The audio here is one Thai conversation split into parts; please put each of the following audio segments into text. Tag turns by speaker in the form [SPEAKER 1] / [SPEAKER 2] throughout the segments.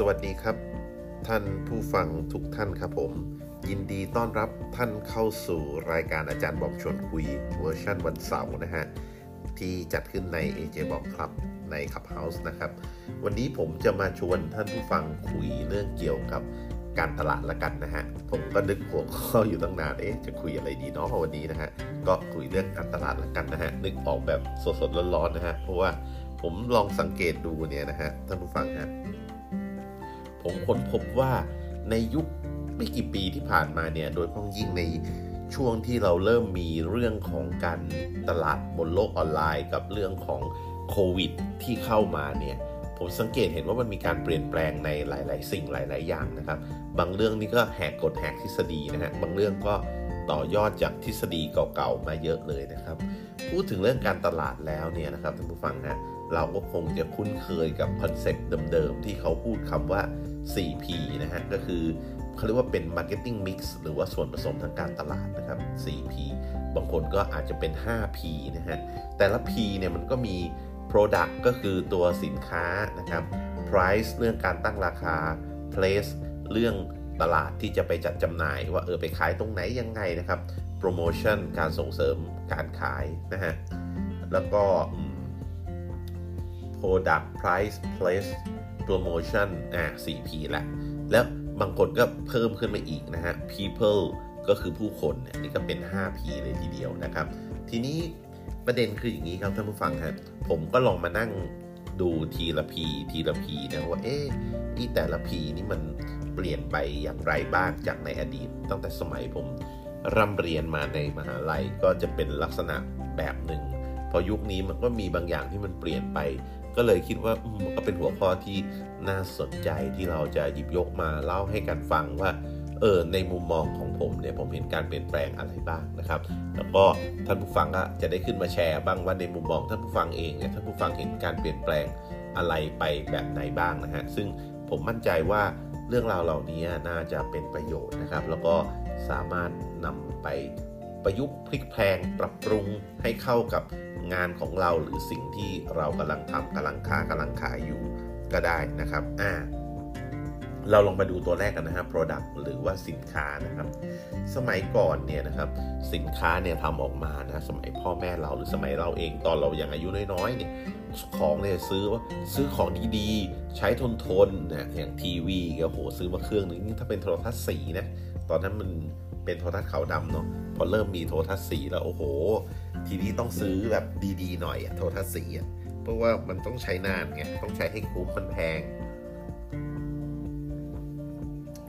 [SPEAKER 1] สวัสดีครับ ท่านผู้ฟังทุกท่านครับผม ยินดีต้อนรับท่านเข้าสู่รายการอาจารย์บอกชวนคุยเวอร์ชันวันเสาร์นะฮะ ที่จัดขึ้นใน AJ บอกครับใน Clubhouse นะครับ วันนี้ผมจะมาชวนท่านผู้ฟังคุยเรื่องเกี่ยวกับการตลาดละกันนะฮะ ผมก็นึกหัวข้ออยู่ตั้งนาน เอ๊ะ จะคุยอะไรดีเนาะวันนี้นะฮะ ก็คุยเรื่องการตลาดละกันนะฮะ นึกออกแบบสดๆร้อนๆนะฮะ เพราะว่าผมลองสังเกตดูเนี่ยนะฮะท่านผู้ฟังฮะ ผมค้นพบว่าในยุคไม่กี่ปีที่ผ่านมาเนี่ยโดยเฉพาะยิ่งในช่วงที่เราเริ่มมีเรื่องของการตลาดบนโลกออนไลน์ กับเรื่องของโควิด ที่เข้ามาเนี่ยผมสังเกตเห็นว่ามันมีการเปลี่ยนแปลงในหลาย ๆ สิ่งหลาย ๆ อย่างนะครับ บางเรื่องนี่ก็แหกกฎแหกทฤษฎีนะฮะบางเรื่องก็ต่อยอดจากทฤษฎีเก่า ๆ มาเยอะเลยนะครับ พูดถึงเรื่องการตลาดแล้วเนี่ยนะครับท่านผู้ฟังฮะ เราก็คงจะคุ้นเคยกับคอนเซ็ปต์เดิมๆ ที่เขาพูดคำว่า 4P นะฮะ ก็คือเขาเรียกว่าเป็น Marketing Mix หรือว่าส่วนผสมทางการตลาดนะครับ 4P บางคนก็อาจจะเป็น 5P นะฮะ แต่ละ P เนี่ยมันก็มี Product ก็คือตัวสินค้านะครับ Price เรื่องการตั้งราคา Place เรื่องตลาดที่จะไปจัดจำหน่าย ว่าเออไปขายตรงไหนยังไงนะครับ Promotion การส่งเสริมการขายนะฮะ แล้วก็ Product Price Place Promotion อ่า 4P แหละแล้วบางคนก็เพิ่มขึ้นมาอีกนะฮะ People ก็คือผู้คนเนี่ยนี่ก็เป็น 5P เลยทีเดียวนะครับ ทีนี้ประเด็นคืออย่างนี้ครับท่านผู้ฟังฮะผมก็ลองมานั่งดูทีละ P ทีละ P นะว่าเอ๊ะนี่แต่ละ P นี่มันเปลี่ยนไปอย่างไรบ้างจากในอดีต ตั้งแต่สมัยผมร่ำเรียนมาในมหาลัยก็จะเป็นลักษณะแบบหนึ่งพอยุคนี้มันก็มีบางอย่างที่มันเปลี่ยนไป ก็เลยคิดว่ามันก็เป็นหัวข้อที่น่าสนใจที่เราจะหยิบยกมาเล่าให้กันฟังว่าเออในมุมมองของผมเนี่ยผมเห็นการเปลี่ยนแปลงอะไรบ้างนะครับ แล้วก็ท่านผู้ฟังก็จะได้ขึ้นมาแชร์บ้างว่าในมุมมองท่านผู้ฟังเองเนี่ยท่านผู้ฟังเห็นการเปลี่ยนแปลงอะไรไปแบบไหนบ้างนะฮะซึ่งผมมั่นใจว่าเรื่องราวเหล่านี้น่าจะเป็นประโยชน์นะครับ แล้วก็สามารถนำไปประยุกต์พลิกแพลงปรับปรุงให้เข้ากับ งานของเราหรือสิ่งที่เรากำลังทำกำลังค้ากำลังขายอยู่ก็ได้นะครับอ่าเราลองมาดูตัวแรกกันนะครับ product หรือว่าสินค้านะครับ สมัยก่อนเนี่ยนะครับสินค้าเนี่ยทำออกมานะสมัยพ่อแม่เราหรือสมัยเราเองตอนเรายังอายุน้อยๆเนี่ยของเนี่ยซื้อว่าซื้อของดีๆ ใช้ทนทนนะอย่างทีวีก็โหซื้อมาเครื่องนึงถ้าเป็นโทรทัศน์สีนะตอนนั้นมันเป็นโทรทัศน์ขาวดำเนาะพอเริ่มมีโทรทัศน์สีแล้วโอ้โห ทีนี้ต้องซื้อแบบดีๆหน่อยอะโทรทัศน์สีอะเพราะว่ามันต้องใช้นานไงต้องใช้ให้คุ้มมันแพง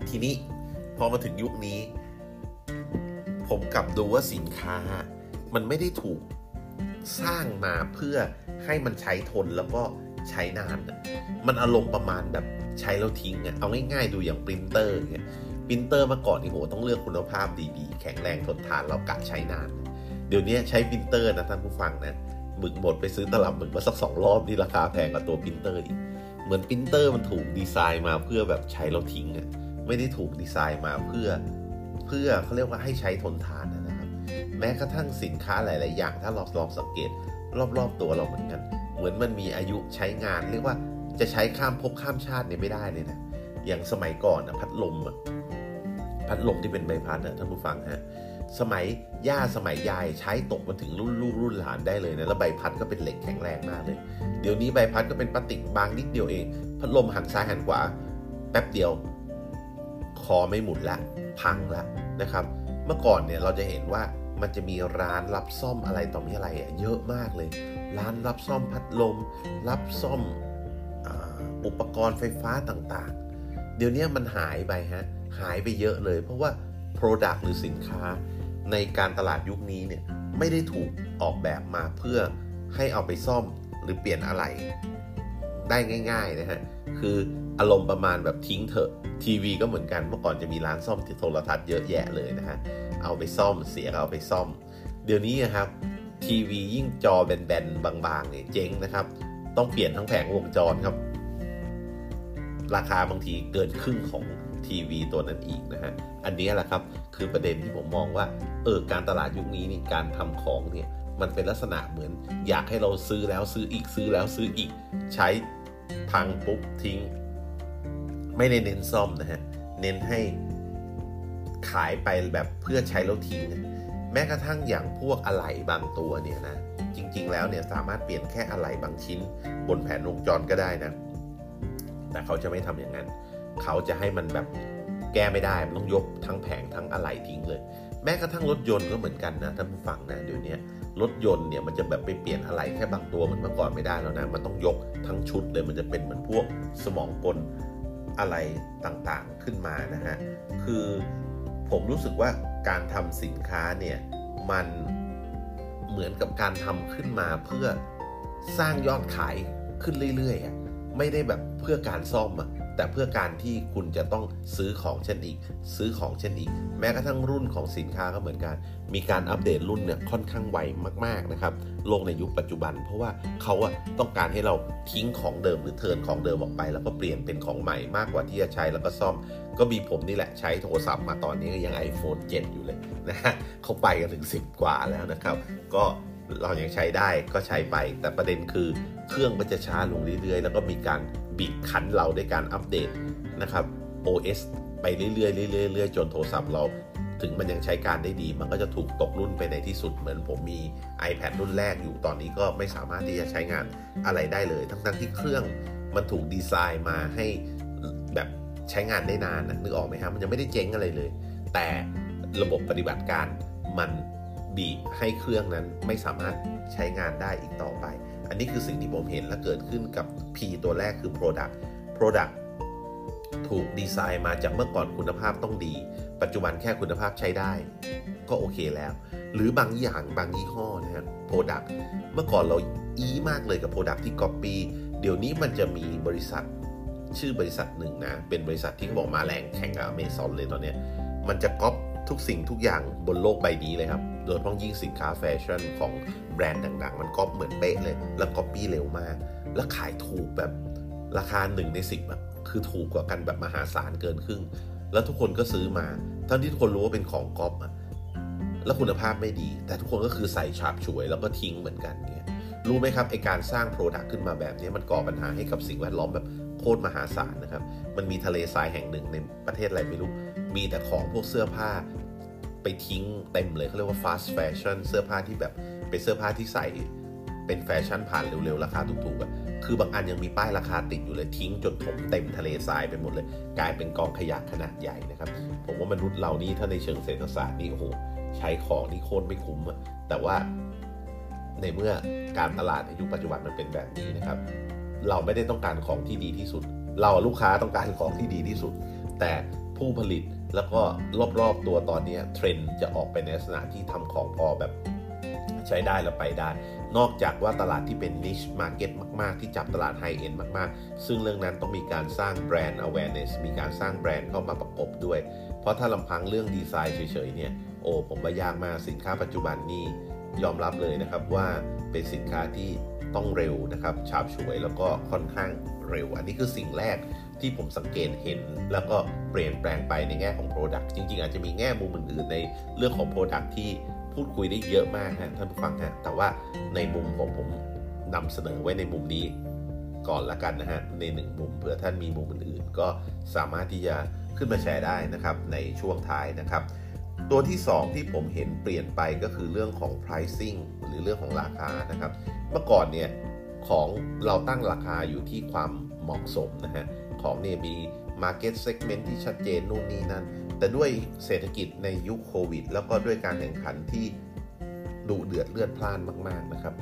[SPEAKER 1] ทีนี้พอมาถึงยุคนี้ ผมกลับดูว่าสินค้า มันไม่ได้ถูกสร้างมาเพื่อให้มันใช้ทนแล้วก็ใช้นาน มันอารมณ์ประมาณแบบใช้แล้วทิ้งอะเอาง่ายๆดูอย่างปรินเตอร์เนี่ยปรินเตอร์เมื่อก่อนนี่โหต้องเลือกคุณภาพดีๆ แข็งแรงทนทานแล้วกะใช้นาน เดี๋ยวนี้ใช้ปรินเตอร์นะท่านผู้ฟังนะหมึกหมดไปซื้อตลับหมึกมาสักสองรอบนี่ราคาแพงกว่าตัวปรินเตอร์อีกเหมือนปรินเตอร์มันถูกดีไซน์มาเพื่อแบบใช้แล้วทิ้งอะไม่ได้ถูกดีไซน์มาเพื่อเพื่อเขาเรียกว่าให้ใช้ทนทานนะครับ แม้กระทั่งสินค้าหลาย ๆ อย่างถ้าเราลองสังเกตรอบ ๆ ตัวเราเหมือนกัน เหมือนมันมีอายุใช้งาน เรียกว่าจะใช้ข้ามภพข้ามชาติเนี่ยไม่ได้เลยนะอย่างสมัยก่อนนะพัดลมอะพัดลมที่เป็นใบพัดนะท่านผู้ฟังฮะ สมัยย่าสมัยยายใช้ตกมาถึงรุ่นลูกรุ่นหลานได้เลยนะ แล้วใบพัดก็เป็นเหล็กแข็งแรงมากเลย เดี๋ยวนี้ใบพัดก็เป็นพลาสติกบางนิดเดียวเอง พัดลมหันซ้ายหันขวา แป๊บเดียว คอไม่หมุนละ พังละนะครับ เมื่อก่อนเนี่ยเราจะเห็นว่ามันจะมีร้านรับซ่อมอะไรต่อมีอะไรเยอะมากเลย ร้านรับซ่อมพัดลม รับซ่อมอุปกรณ์ไฟฟ้าต่างๆ เดี๋ยวนี้มันหายไปฮะ หายไปเยอะเลย เพราะว่า Product หรือสินค้า ในการตลาดยุคนี้เนี่ยไม่ได้ถูกออกแบบมาเพื่อให้เอาไปซ่อมหรือเปลี่ยนอะไรได้ง่ายๆนะฮะคืออารมณ์ประมาณแบบทิ้งเถอะทีวีก็เหมือนกันเมื่อก่อนจะมีร้านซ่อมโทรทัศน์เยอะแยะเลยนะฮะเอาไปซ่อมเสียเอาไปซ่อม เดี๋ยวนี้นะครับทีวียิ่งจอแบนๆบางๆเนี่ยเจ๊งนะครับ ต้องเปลี่ยนทั้งแผงวงจรครับ ราคาบางทีเกินครึ่งของทีวีตัวนั้นอีกนะฮะ อันนี้แหละครับ คือประเด็นที่ผมมองว่าเออการตลาดยุคนี้นี่การทำของเนี่ยมันเป็นลักษณะเหมือน อยากให้เราซื้อแล้วซื้ออีกซื้อแล้วซื้ออีกใช้พังปุ๊บทิ้ง ไม่ได้เน้นซ่อมนะฮะเน้นให้ขายไปแบบเพื่อใช้แล้วทิ้งแม้กระทั่งอย่างพวกอะไหล่บางตัวเนี่ยนะจริง ๆ แล้วเนี่ยสามารถเปลี่ยนแค่อะไหล่บางชิ้น บนแผนวงจรก็ได้นะ แต่เขาจะไม่ทำอย่างนั้น เขาจะให้มันแบบ แก้ไม่ได้มันต้องยกทั้งแผงทั้งอะไหล่ทิ้งเลย แม้กระทั่งรถยนต์ก็เหมือนกันนะท่านผู้ฟังนะเดี๋ยวนี้รถยนต์เนี่ยมันจะแบบไปเปลี่ยนอะไหล่แค่บางตัวเหมือนเมื่อก่อนไม่ได้แล้วนะมันต้องยกทั้งชุดเลยมันจะเป็นเหมือนพวกสมองกลอะไรต่างๆขึ้นมานะฮะคือผมรู้สึกว่าการทำสินค้าเนี่ยมันเหมือนกับการทำขึ้นมาเพื่อสร้างยอดขายขึ้นเรื่อยๆไม่ได้แบบเพื่อการซ่อมอะ แต่เพื่อการที่คุณจะต้องซื้อของเช่นอีก ซื้อของเช่นอีก แม้กระทั่งรุ่นของสินค้าก็เหมือนกัน มีการอัปเดตรุ่นเนี่ยค่อนข้างไวมากๆนะครับโลกในยุคปัจจุบัน เพราะว่าเขาอะต้องการให้เราทิ้งของเดิมหรือเทิร์นของเดิมออกไป แล้วก็เปลี่ยนเป็นของใหม่มากกว่าที่จะใช้แล้วก็ซ่อม ก็มีผมนี่แหละใช้โทรศัพท์มาตอนนี้ก็ยัง iPhone 7 อยู่เลยนะฮะเขาไปกันถึง 10 กว่าแล้วนะครับ ก็เรายังใช้ได้ก็ใช้ไป แต่ประเด็นคือเครื่องมันจะช้าลงเรื่อยๆ แล้วก็มีการ บีบคั้นเราด้วยการอัปเดตนะครับ OS ไปเรื่อยๆเรื่อยๆจนโทรศัพท์เราถึงมันยังใช้การได้ดี มันก็จะถูกตกรุ่นไปในที่สุดเหมือนผมมี iPad รุ่นแรกอยู่ตอนนี้ก็ไม่สามารถที่จะใช้งานอะไรได้เลย ทั้งๆที่เครื่องมันถูกดีไซน์มาให้แบบใช้งานได้นานนะนึกออกไหมครับมันยังไม่ได้เจ๊งอะไรเลย แต่ระบบปฏิบัติการมันบีบให้เครื่องนั้นไม่สามารถใช้งานได้อีกต่อไป อันนี้คือสิ่งที่ผมเห็นและเกิดขึ้นกับ P ตัวแรกคือ Product Product ถูกดีไซน์มาจากเมื่อก่อนคุณภาพต้องดี ปัจจุบันแค่คุณภาพใช้ได้ ก็โอเคแล้ว หรือบางอย่างบางยี่ห้อนะครับ Product เมื่อก่อนเราอีมากเลยกับ Product ที่ Copy เดี๋ยวนี้มันจะมีบริษัทชื่อบริษัทหนึ่งนะ เป็นบริษัทที่เขาบอกมาแรงแข่งกับ Amazon เลยตอนนี้มันจะก๊อป ทุกสิ่งทุกอย่างบนโลกใบนี้เลยครับ โดยเฉพาะยิ่งสินค้าแฟชั่นของแบรนด์ดังๆ มันก๊อปเหมือนเป๊ะเลย แล้วก๊อปปี้เร็วมาก แล้วขายถูกแบบราคาหนึ่งในสิบอะคือถูกกว่ากันแบบมหาศาลเกินครึ่ง แล้วทุกคนก็ซื้อมา ทั้งที่ทุกคนรู้ว่าเป็นของก๊อปอะแล้วคุณภาพไม่ดี แต่ทุกคนก็คือใส่ฉาบฉวยแล้วก็ทิ้งเหมือนกันเนี่ยรู้ไหมครับไอ้การสร้าง product ขึ้นมาแบบนี้มันก่อปัญหาให้กับสิ่งแวดล้อมแบบโคตรมหาศาลนะครับ มันมีทะเลทรายแห่งหนึ่งในประเทศอะไรไม่รู้ มีแต่ของพวกเสื้อผ้าไปทิ้งเต็มเลยเขาเรียกว่า fast fashion เสื้อผ้าที่แบบเป็นเสื้อผ้าที่ใส่เป็นแฟชั่นผ่านเร็วๆ ราคาถูกๆอะ คือบางอันยังมีป้ายราคาติดอยู่เลยทิ้งจนถมเต็มทะเลทรายไปหมดเลย กลายเป็นกองขยะขนาดใหญ่นะครับ ผมว่ามนุษย์เรานี่ถ้าในเชิงเศรษฐศาสตร์นี่โอ้โหใช้ของนี่โคตรไม่คุ้มอะแต่ว่าในเมื่อการตลาดในยุคปัจจุบันมันเป็นแบบนี้นะครับ เราไม่ได้ต้องการของที่ดีที่สุด เราลูกค้าต้องการของที่ดีที่สุด แต่ผู้ผลิต แล้วก็รอบๆตัวตอนนี้เทรนด์จะออกไปในลักษณะที่ทำของพอแบบใช้ได้แล้วไปได้ นอกจากว่าตลาดที่เป็น niche market มาก ๆ ที่จับตลาด high end มาก ๆ ซึ่งเรื่องนั้นต้องมีการสร้างแบรนด์ awareness มีการสร้างแบรนด์เข้ามาประกบด้วย เพราะถ้าลำพังเรื่องดีไซน์เฉย ๆ เนี่ย โอ้ผมว่ายากมากสินค้าปัจจุบันนี่ยอมรับเลยนะครับว่าเป็นสินค้าที่ต้องเร็วนะครับฉาบฉวยแล้วก็ค่อนข้างเร็ว อันนี้คือสิ่งแรก ที่ผมสังเกตเห็น แล้วก็เปลี่ยนแปลงไปในแง่ของ Product จริง ๆ อาจจะมีแง่มุมอื่นๆในเรื่องของ Product ที่พูดคุยได้เยอะมากนะท่านผู้ฟังฮะแต่ว่าในมุมของผมนำเสนอไว้ในมุมนี้ก่อนละกันนะฮะในหนึ่งมุมเผื่อท่านมีมุมอื่นๆ ก็สามารถที่จะขึ้นมาแชร์ได้นะครับในช่วงท้ายนะครับ ตัวที่ 2 ที่ผมเห็นเปลี่ยนไปก็คือเรื่องของ pricing หรือเรื่องของราคานะครับ เมื่อก่อนเนี่ยของเราตั้งราคาอยู่ที่ความเหมาะสมนะฮะ ของเนี่ยมี market segment ที่ชัดเจนนู่นนี่นั่น แต่ด้วยเศรษฐกิจในยุคโควิด แล้วก็ด้วยการแข่งขันที่ดุเดือดเลือดพล่านมากๆนะครับ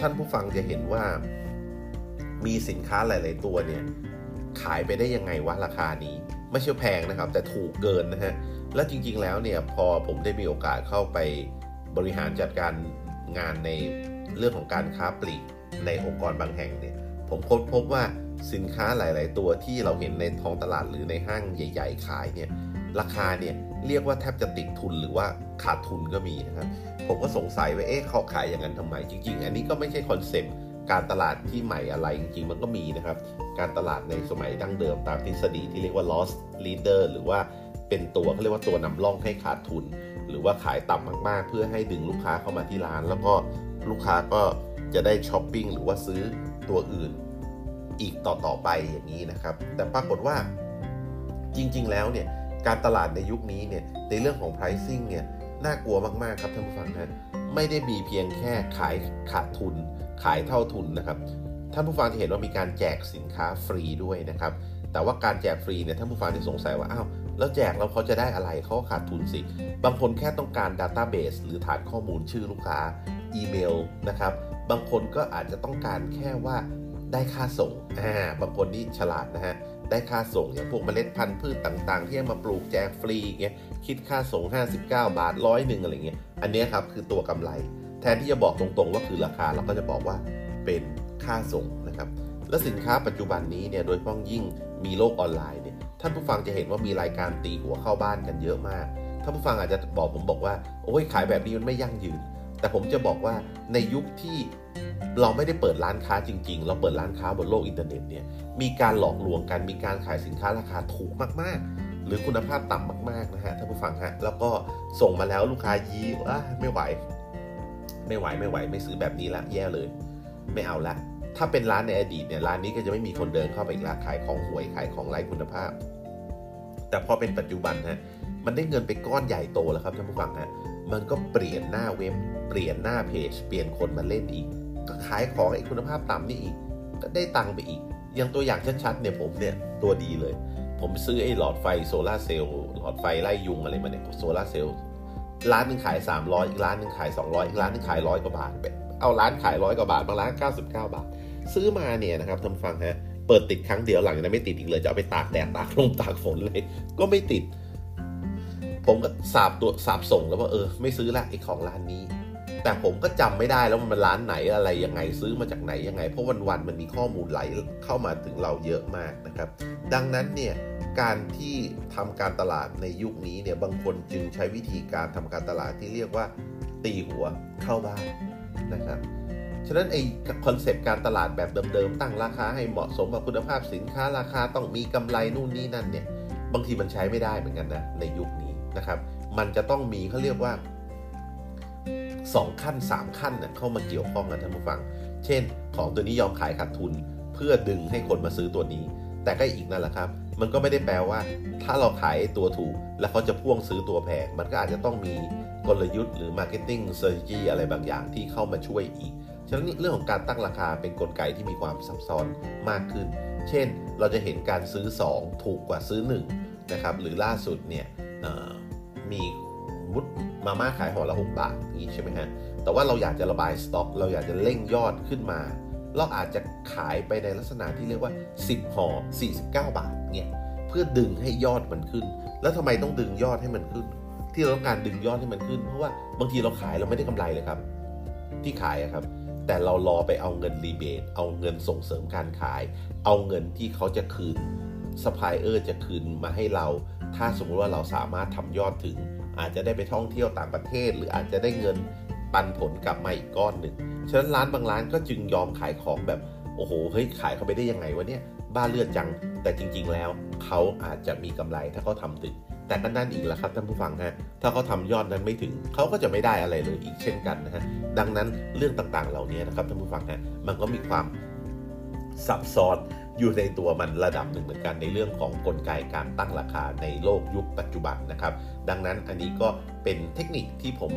[SPEAKER 1] ท่านผู้ฟังจะเห็นว่ามีสินค้าหลาย ๆ ตัวเนี่ยขายไปได้ยังไงวะราคานี้ ไม่ใช่แพงนะครับ แต่ถูกเกินนะฮะ และจริง ๆ แล้วเนี่ยพอผมได้มีโอกาสเข้าไปบริหารจัดการงานในเรื่องของการค้าปลีกในองค์กรบางแห่งเนี่ย ผมค้นพบว่าสินค้าหลาย ๆ ตัวที่เราเห็นในท้องตลาดหรือในห้างใหญ่ ๆ ขายเนี่ยราคาเนี่ยเรียกว่าแทบจะติดทุนหรือว่าขาดทุนก็มีนะครับ ผมก็สงสัยว่าเอ๊ะเขาขายอย่างนั้นทำไมจริง ๆ อันนี้ก็ไม่ใช่ concept การตลาดที่ใหม่อะไรจริง ๆ มันก็มีนะครับ การตลาดในสมัยดั้งเดิมตามทฤษฎีที่เรียกว่า loss leader หรือว่าเป็นตัวเขาเรียกว่าตัวนำร่องให้ขาดทุน หรือว่าขายต่ำมาก ๆ เพื่อให้ดึงลูกค้าเข้ามาที่ร้าน แล้วก็ลูกค้าก็จะได้ช้อปปิ้งหรือว่าซื้อ ตัวอื่นอีกต่อๆไปอย่างนี้นะครับ แต่ปรากฏว่าจริง ๆ แล้วเนี่ยการตลาดในยุคนี้เนี่ยในเรื่องของ pricing เนี่ยน่ากลัวมากๆครับท่านผู้ฟังนะไม่ได้มีเพียงแค่ขายขาดทุน ขายเท่าทุนนะครับท่านผู้ฟังจะเห็นว่ามีการแจกสินค้าฟรีด้วยนะครับ แต่ว่าการแจกฟรีเนี่ยท่านผู้ฟังจะสงสัยว่าอ้าวแล้วแจกแล้วเขาจะได้อะไรเขาขาดทุนสิ บางคนแค่ต้องการ Database หรือฐานข้อมูลชื่อลูกค้าอีเมลนะครับ บางคนก็อาจจะต้องการแค่ว่าได้ค่าส่งอ่าบางคนนี่ฉลาดนะฮะ ได้ค่าส่งอย่างพวกเมล็ดพันธุ์พืชต่างๆ ที่มาปลูกแจกฟรีเงี้ย คิดค่าส่ง 59 บาทร้อยหนึ่งอะไรเงี้ย อันนี้ครับคือตัวกำไร แทนที่จะบอกตรงๆว่าคือราคาเราก็จะบอกว่าเป็นค่าส่งนะครับ และสินค้าปัจจุบันนี้เนี่ยโดยเฉพาะยิ่งมีโลกออนไลน์เนี่ย ท่านผู้ฟังจะเห็นว่ามีรายการตีหัวเข้าบ้านกันเยอะมาก ท่านผู้ฟังอาจจะบอกผมบอกว่า โอ้ยขายแบบนี้มันไม่ยั่งยืน แต่ผมจะบอกว่าในยุคที่เราไม่ได้เปิดร้านค้าจริง ๆ เราเปิดร้านค้าบนโลกอินเทอร์เน็ตเนี่ยมีการหลอกลวงกันมีการขายสินค้าราคาถูกมากๆ หรือคุณภาพต่ำมากๆนะฮะท่านผู้ฟังฮะแล้วก็ส่งมาแล้วลูกค้ายี้ว่าไม่ไหว ไม่ไหวไม่ไหว ไม่ซื้อแบบนี้ละแย่เลย ไม่เอาละถ้าเป็นร้านในอดีตเนี่ยร้านนี้ก็จะไม่มีคนเดินเข้าไปอีกละขายของห่วยขายของไร้คุณภาพ แต่พอเป็นปัจจุบันฮะมันได้เงินไปก้อนใหญ่โตแล้วครับท่านผู้ฟังฮะ มันก็เปลี่ยนหน้าเว็บ เปลี่ยนหน้าเพจ เปลี่ยนคนมาเล่นอีก ก็ขายของไอ้คุณภาพต่ำนี่อีก ก็ได้ตังค์ไปอีก อย่างตัวอย่างชัดๆเนี่ยผมเนี่ยตัวดีเลย ผมซื้อไอ้หลอดไฟโซลาเซลล์หลอดไฟไล่ยุงอะไรมาเนี่ยโซลาเซลล์ร้านนึงขาย 300 อีกร้านนึงขาย 200 อีกร้านนึงขายร้อยกว่าบาท เอาร้านขายร้อยกว่าบาท บางร้าน 99 บาท ซื้อมาเนี่ยนะครับท่านฟังฮะ เปิดติดครั้งเดียวหลังจากนั้นไม่ติดอีกเลย จะเอาไปตากแดดตากลมตากฝนเลย ก็ไม่ติด ผมก็สาบตัวสาบส่งแล้วว่าเออ ไม่ซื้อละไอ้ของร้านนี้ แต่ผมก็จำไม่ได้แล้วมันร้านไหนอะไรยังไงซื้อมาจากไหนยังไง เพราะวันๆมันมีข้อมูลไหลเข้ามาถึงเราเยอะมากนะครับ ดังนั้นเนี่ยการที่ทำการตลาดในยุคนี้เนี่ยบางคนจึงใช้วิธีการทำการตลาดที่เรียกว่า ตีหัวเข้าบ้านนะครับฉะนั้นไอ้คอนเซปต์การตลาดแบบเดิมๆ ตั้งราคาให้เหมาะสมกับคุณภาพสินค้าราคาต้องมีกำไรนู่นนี่นั่นเนี่ยบางทีมันใช้ไม่ได้เหมือนกันนะในยุค นะครับ มันจะต้องมีเขาเรียกว่า 2 ขั้น 3 ขั้นเน่ยเข้ามาเกี่ยวข้องกันท่านผู้ฟัง เช่น ของตัวนี้ยอมขายขาดทุน เพื่อดึงให้คนมาซื้อตัวนี้ แต่ก็อีกนั่นแหละครับ มันก็ไม่ได้แปลว่า ถ้าเราขายตัวถูก แล้วเขาจะพ่วงซื้อตัวแพง มันก็อาจจะต้องมีกลยุทธ์หรือ marketing strategy อะไรบางอย่างที่เข้ามาช่วยอีก ฉะนั้นเรื่องของการตั้งราคาเป็นนกลไกที่มีความซับซ้อนมากขึ้น เช่น เราจะเห็นการซื้อ 2 ถูกกว่าซื้อ 1 นะครับ หรือล่าสุดเนี่ย มีมุดมาม่าขายห่อละ6บาทนี้ใช่ไหมฮะ แต่ว่าเราอยากจะระบายสต็อก เราอยากจะเร่งยอดขึ้นมา เราอาจจะขายไปในลักษณะที่เรียกว่า 10ห่อ49 บาทเนี่ยเพื่อดึงให้ยอดมันขึ้น แล้วทำไมต้องดึงยอดให้มันขึ้น ที่เราต้องการดึงยอดให้มันขึ้น เพราะว่าบางทีเราขายเราไม่ได้กำไรเลยครับ ที่ขายครับ แต่เรารอไปเอาเงิน rebate เอาเงินส่งเสริมการขาย เอาเงินที่เขาจะคืนซัพพลายเออร์จะคืนมาให้เรา ถ้าสมมติว่าเราสามารถทำยอดถึง อาจจะได้ไปท่องเที่ยวต่างประเทศ หรืออาจจะได้เงินปันผลกลับมาอีกก้อนหนึ่งฉะนั้นร้านบางร้านก็จึงยอมขายของแบบโอ้โหเฮ้ยขายเขาไปได้ยังไงวะเนี่ยบ้าเลือดจังแต่จริง ๆ แล้วเขาอาจจะมีกำไรถ้าเขาทำถึง แต่ก็นั่นอีกแล้วครับท่านผู้ฟังฮะถ้าเขาทำยอดนั้นไม่ถึงเขาก็จะไม่ได้อะไรเลยอีกเช่นกันนะฮะดังนั้นเรื่องต่างๆเหล่านี้นะครับท่านผู้ฟังฮะมันก็มีความซับซ้อน อยู่ในตัวมันระดับหนึ่งเหมือนกันในเรื่องของกลไกการตั้งราคาในโลกยุคปัจจุบันนะครับ ดังนั้นอันนี้ก็เป็นเทคนิคที่ผม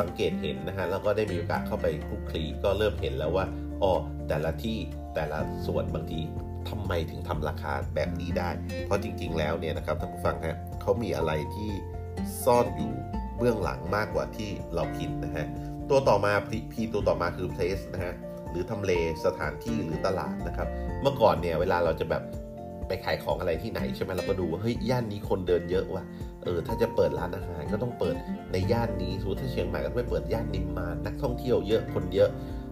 [SPEAKER 1] สังเกตเห็นนะฮะแล้วก็ได้มีโอกาสเข้าไปคลุกคลีก็เริ่มเห็นแล้วว่าอ๋อแต่ละที่แต่ละส่วนบางทีทำไมถึงทำราคาแบบนี้ได้ เพราะจริง ๆ แล้วเนี่ยนะครับท่านผู้ฟังฮะเขามีอะไรที่ซ่อนอยู่เบื้องหลังมากกว่าที่เราคิดนะฮะตัวต่อมาพีตัวต่อมาคือ place นะฮะ หรือทำเลสถานที่หรือตลาดนะครับ เมื่อก่อนเนี่ยเวลาเราจะแบบไปขายของอะไรที่ไหนใช่ไหมเราก็ดูว่าเฮ้ยย่านนี้คนเดินเยอะว่ะเออถ้าจะเปิดร้านอาหารก็ต้องเปิดในย่านนี้สมมติถ้าเชียงใหม่ก็ไม่เปิดย่านนิมมานนักท่องเที่ยวเยอะคนเยอะ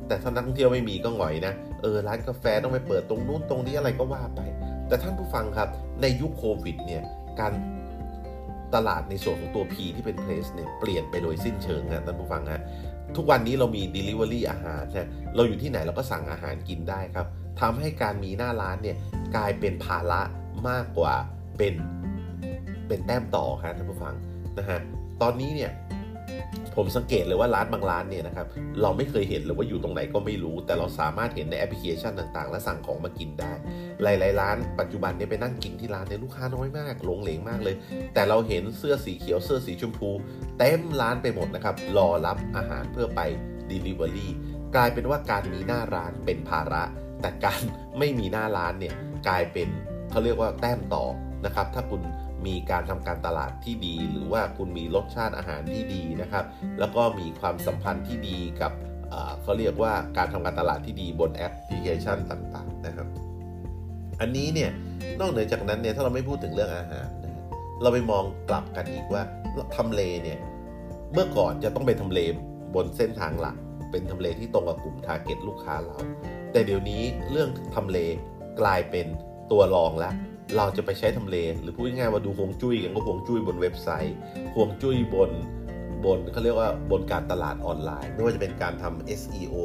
[SPEAKER 1] แต่ถ้านักท่องเที่ยวไม่มีก็หงอยนะเออร้านกาแฟต้องไปเปิดตรงนู้นตรงนี้อะไรก็ว่าไป แต่ท่านผู้ฟังครับในยุคโควิดเนี่ยการตลาดในส่วนของตัว P ที่เป็น place เนี่ยเปลี่ยนไปโดยสิ้นเชิงนะท่านผู้ฟังฮะ ทุกวันนี้เรามี Delivery อาหารนะเราอยู่ที่ไหนเราก็สั่งอาหารกินได้ครับทำให้การมีหน้าร้านเนี่ยกลายเป็นภาระมากกว่าเป็นเป็นแต้มต่อครับท่านผู้ฟังนะฮะตอนนี้เนี่ย ผมสังเกตเลยว่าร้านบางร้านเนี่ยนะครับเราไม่เคยเห็นเลยว่าอยู่ตรงไหนก็ไม่รู้ แต่เราสามารถเห็นในแอปพลิเคชันต่างๆ และสั่งของมากินได้ หลายๆร้านปัจจุบันเนี่ยไปนั่งกินที่ร้านเนี่ยลูกค้าน้อยมากหลงเหลงมากเลย แต่เราเห็นเสื้อสีเขียวเสื้อสีชมพู เต็มร้านไปหมดนะครับรอรับอาหารเพื่อไป Delivery กลายเป็นว่าการมีหน้าร้านเป็นภาระ แต่การไม่มีหน้าร้านเนี่ยกลายเป็นเขาเรียกว่าแต้มต่อนะครับถ้าคุณ มีการทำการตลาดที่ดี หรือว่าคุณมีรสชาติอาหารที่ดีนะครับ แล้วก็มีความสัมพันธ์ที่ดีกับเขาเรียกว่าการทำการตลาดที่ดีบนแอปพลิเคชันต่างๆนะครับ อันนี้เนี่ยนอกเหนือจากนั้นเนี่ยถ้าเราไม่พูดถึงเรื่องอาหารนะเราไปมองกลับกันอีกว่าทำเลเนี่ยเมื่อก่อนจะต้องเป็นทำเลบนเส้นทางหลัก เป็นทำเลที่ตรงกับกลุ่ม target ลูกค้าเรา แต่เดี๋ยวนี้เรื่องทำเลกลายเป็นตัวรองแล้ว เราจะไปใช้ทำเลหรือพูดง่ายๆว่าดูฮวงจุ้ยกันก็ฮวงจุ้ยบนเว็บไซต์ฮวงจุ้ยบนบนเขาเรียกว่าบนการตลาดออนไลน์ ไม่ว่าจะเป็นการทำ SEO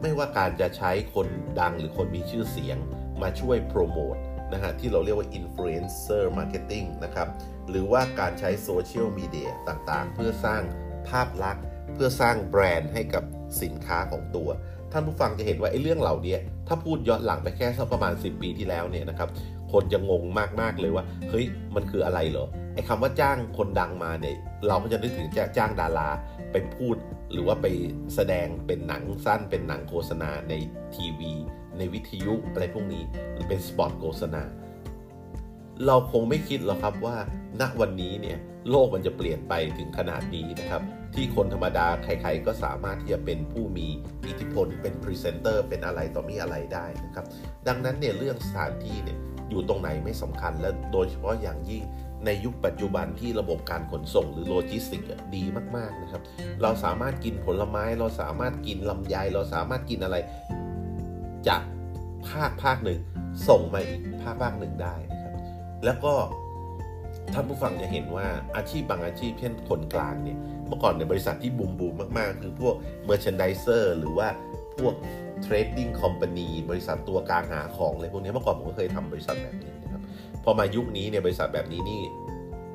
[SPEAKER 1] ไม่ว่าการจะใช้คนดังหรือคนมีชื่อเสียงมาช่วยโปรโมทนะฮะที่เราเรียกว่า influencer marketing นะครับ หรือว่าการใช้โซเชียลมีเดียต่างๆ เพื่อสร้างภาพลักษณ์ เพื่อสร้างแบรนด์ให้กับสินค้าของตัว ท่านผู้ฟังจะเห็นว่าไอ้เรื่องเหล่านี้ถ้าพูดย้อนหลังไปแค่สักประมาณ 10 ปีที่แล้วเนี่ยนะครับ คนจะงงมากๆเลยว่า เฮ้ยมันคืออะไรเหรอไอ้คำว่าจ้างคนดังมาเนี่ยเราก็จะนึกถึงจ,จ้างดาราไปพูดหรือว่าไปแสดงเป็นหนังสั้นเป็นหนังโฆษณาในทีวี ในวิทยุอะไรพวกนี้หรือเป็นสปอตโฆษณา เราคงไม่คิดหรอกครับว่าณวันนี้เนี่ยโลกมันจะเปลี่ยนไปถึงขนาดนี้นะครับ ที่คนธรรมดาใครๆก็สามารถที่จะเป็นผู้มีอิทธิพลเป็นพรีเซนเตอร์เป็นอะไรต่อมีอะไรได้นะครับ ดังนั้นเนี่ยเรื่องสถานที่เนี่ย อยู่ตรงไหนไม่สำคัญ และโดยเฉพาะอย่างยิ่งในยุคปัจจุบันที่ระบบการขนส่งหรือโลจิสติกดีมากๆนะครับ เราสามารถกินผลไม้เราสามารถกินลำไยเราสามารถกินอะไร จากภาคภาคหนึ่ง ส่งมาอีกภาคภาคหนึ่งได้นะครับ แล้วก็ท่านผู้ฟังจะเห็นว่าอาชีพบางอาชีพเช่นคนกลางเนี่ยเมื่อก่อนในบริษัทที่บูมบูมมากๆ คือพวกmerchandiser หรือว่าพวก trading company บริษัทตัวกลางหาของอะไรพวกนี้เมื่อก่อนผมก็เคยทำบริษัทแบบนี้นะครับพอมายุคนี้เนี่ยบริษัทแบบนี้นี่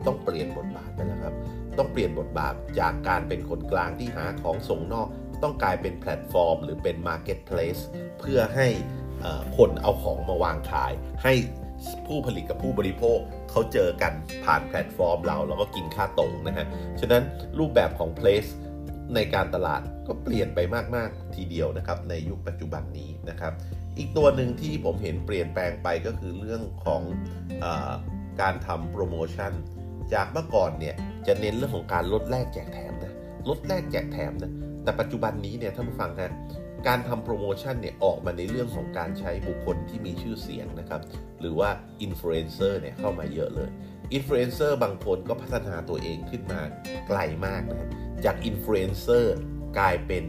[SPEAKER 1] ต้องเปลี่ยนบทบาทไปแล้วครับ ต้องเปลี่ยนบทบาทจากการเป็นคนกลางที่หาของส่งนอก ต้องกลายเป็นแพลตฟอร์ม หรือเป็น marketplace เพื่อให้คนเอาของมาวางขาย ให้ผู้ผลิตกับผู้บริโภคเขาเจอกันผ่านแพลตฟอร์มเรา แล้วก็กินค่าต๋งนะฮะ ฉะนั้นรูปแบบของ place ในการตลาดก็เปลี่ยนไปมากๆทีเดียวนะครับในยุคปัจจุบันนี้นะครับ อีกตัวหนึ่งที่ผมเห็นเปลี่ยนแปลงไปก็คือเรื่องของอการทำโปรโมชั่น จากเมื่อก่อนเนี่ยจะเน้นเรื่องของการลดแลกแจกแถมนะลดแลกแจกแถมนะแต่ปัจจุบันนี้เนี่ยท่านผู้ฟังฮะการทำโปรโมชั่นเนี่ยออกมาในเรื่องของการใช้บุคคลที่มีชื่อเสียงนะครับ หรือว่าอินฟลูเอนเซอร์เนี่ยเข้ามาเยอะเลยอินฟลูเอนเซอร์บางคนก็พัฒนาตัวเองขึ้นมาไกลมากนะครับ จากอินฟลูเอนเซอร์กลายเป็น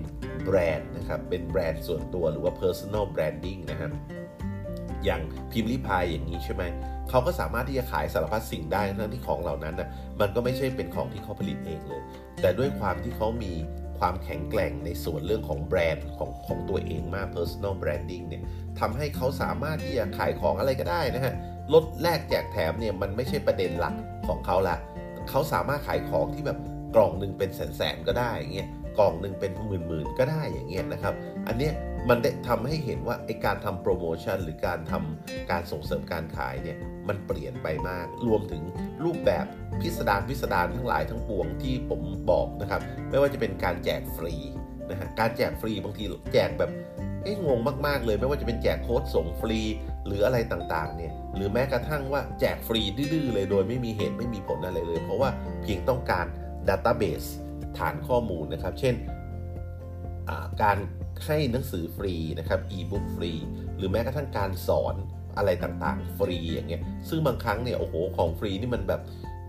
[SPEAKER 1] แบรนด์นะครับ เป็นแบรนด์ส่วนตัวหรือว่า personal branding นะครับ อย่างพิมรี่พายอย่างนี้ใช่ไหม เขาก็สามารถที่จะขายสารพัดสิ่งได้ทั้งที่ของเหล่านั้นนะมันก็ไม่ใช่เป็นของที่เขาผลิตเองเลย แต่ด้วยความที่เขามีความแข็งแกร่งในส่วนเรื่องของแบรนด์ของของตัวเองมาก personal branding เนี่ยทำให้เขาสามารถที่จะขายของอะไรก็ได้นะฮะ ลดแลกแจกแถมเนี่ยมันไม่ใช่ประเด็นหลักของเขาละ เขาสามารถขายของที่แบบ กล่องหนึ่งเป็นแสนๆก็ได้อย่างเงี้ยกล่องหนึ่งเป็นหมื่นๆก็ได้อย่างเงี้ยนะครับ อันเนี้ยมันได้ทำให้เห็นว่าไอการทำโปรโมชั่นหรือการทำการส่งเสริมการขายเนี่ยมันเปลี่ยนไปมาก รวมถึงรูปแบบพิสดารพิสดารทั้งหลายทั้งปวงที่ผมบอกนะครับ ไม่ว่าจะเป็นการแจกฟรีนะฮะการแจกฟรีบางทีแจกแบบเอ้งงมากๆเลย ไม่ว่าจะเป็นแจกโค้ดส่งฟรี หรืออะไรต่างๆเนี่ยหรือแม้กระทั่งว่าแจกฟรีดื้อๆเลยโดยไม่มีเหตุไม่มีผลอะไรเลย เพราะว่าเพียงต้องการ Database ฐานข้อมูลนะครับ เช่นการให้หนังสือฟรีนะครับอีบุ๊กฟรี หรือแม้กระทั่งการสอนอะไรต่างๆ ฟรีอย่างเงี้ยซึ่งบางครั้งเนี่ยโอ้โหของฟรีนี่มันแบบ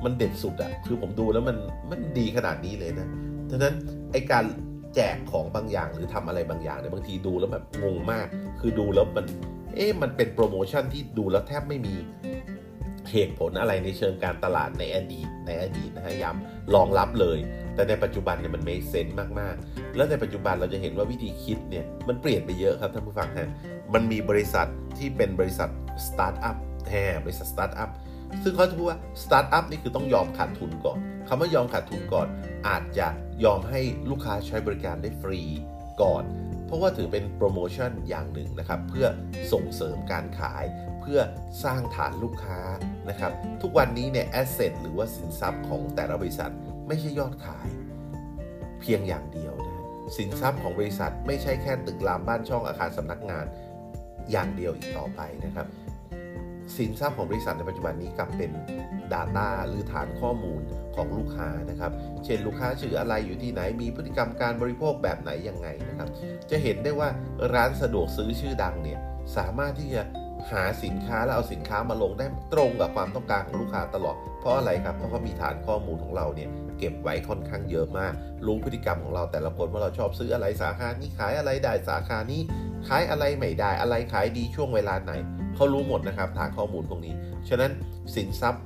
[SPEAKER 1] มันเด็ดสุดอะคือผมดูแล้วมันมันดีขนาดนี้เลยนะดังนั้นไอ้การแจกของบางอย่างหรือทำอะไรบางอย่างเนี่ยบางทีดูแล้วแบบงงมาก คือดูแล้วมันเอ๊ะมันเป็นโปรโมชั่นที่ดูแล้วแทบไม่มี เหตุผลอะไรในเชิงการตลาดในอดีตในอดีตนะฮะย้ำรองรับเลย แต่ในปัจจุบันเนี่ยมัน make sense มากๆ แล้วในปัจจุบันเราจะเห็นว่าวิธีคิดเนี่ยมันเปลี่ยนไปเยอะครับท่านผู้ฟังฮะมันมีบริษัทที่เป็นบริษัทสตาร์ทอัพแฮบริษัทสตาร์ทอัพซึ่งเขาจะพูดว่าสตาร์ทอัพนี่คือต้องยอมขาดทุนก่อนคำว่ายอมขาดทุนก่อน อาจจะยอมให้ลูกค้าใช้บริการได้ฟรีก่อน เพราะว่าถือเป็นโปรโมชั่นอย่างหนึ่งนะครับ เพื่อส่งเสริมการขาย เพื่อสร้างฐานลูกค้านะครับ ทุกวันนี้เนี่ย asset หรือว่าสินทรัพย์ของแต่ละบริษัทไม่ใช่ยอดขาย เพียงอย่างเดียวนะสินทรัพย์ของบริษัทไม่ใช่แค่ตึกรามบ้านช่องอาคารสำนักงานอย่างเดียวอีกต่อไปนะครับ สินทรัพย์ของบริษัทในปัจจุบันนี้กลับเป็น Data หรือฐานข้อมูลของลูกค้านะครับ เช่นลูกค้าชื่ออะไรอยู่ที่ไหนมีพฤติกรรมการบริโภคแบบไหนยังไงนะครับ จะเห็นได้ว่าร้านสะดวกซื้อชื่อดังเนี่ยสามารถที่จะ หาสินค้าแล้วเอาสินค้ามาลงได้ตรงกับความต้องการของลูกค้าตลอด เพราะอะไรครับ เพราะเขามีฐานข้อมูลของเราเนี่ยเก็บไว้ค่อนข้างเยอะมาก รู้พฤติกรรมของเราแต่ละคนว่าเราชอบซื้ออะไรสาขานี้ขายอะไรได้สาขานี้ขายอะไรไม่ได้อะไรขายดีช่วงเวลาไหนเขารู้หมดนะครับฐานข้อมูลตรงนี้ ฉะนั้นสินทรัพย์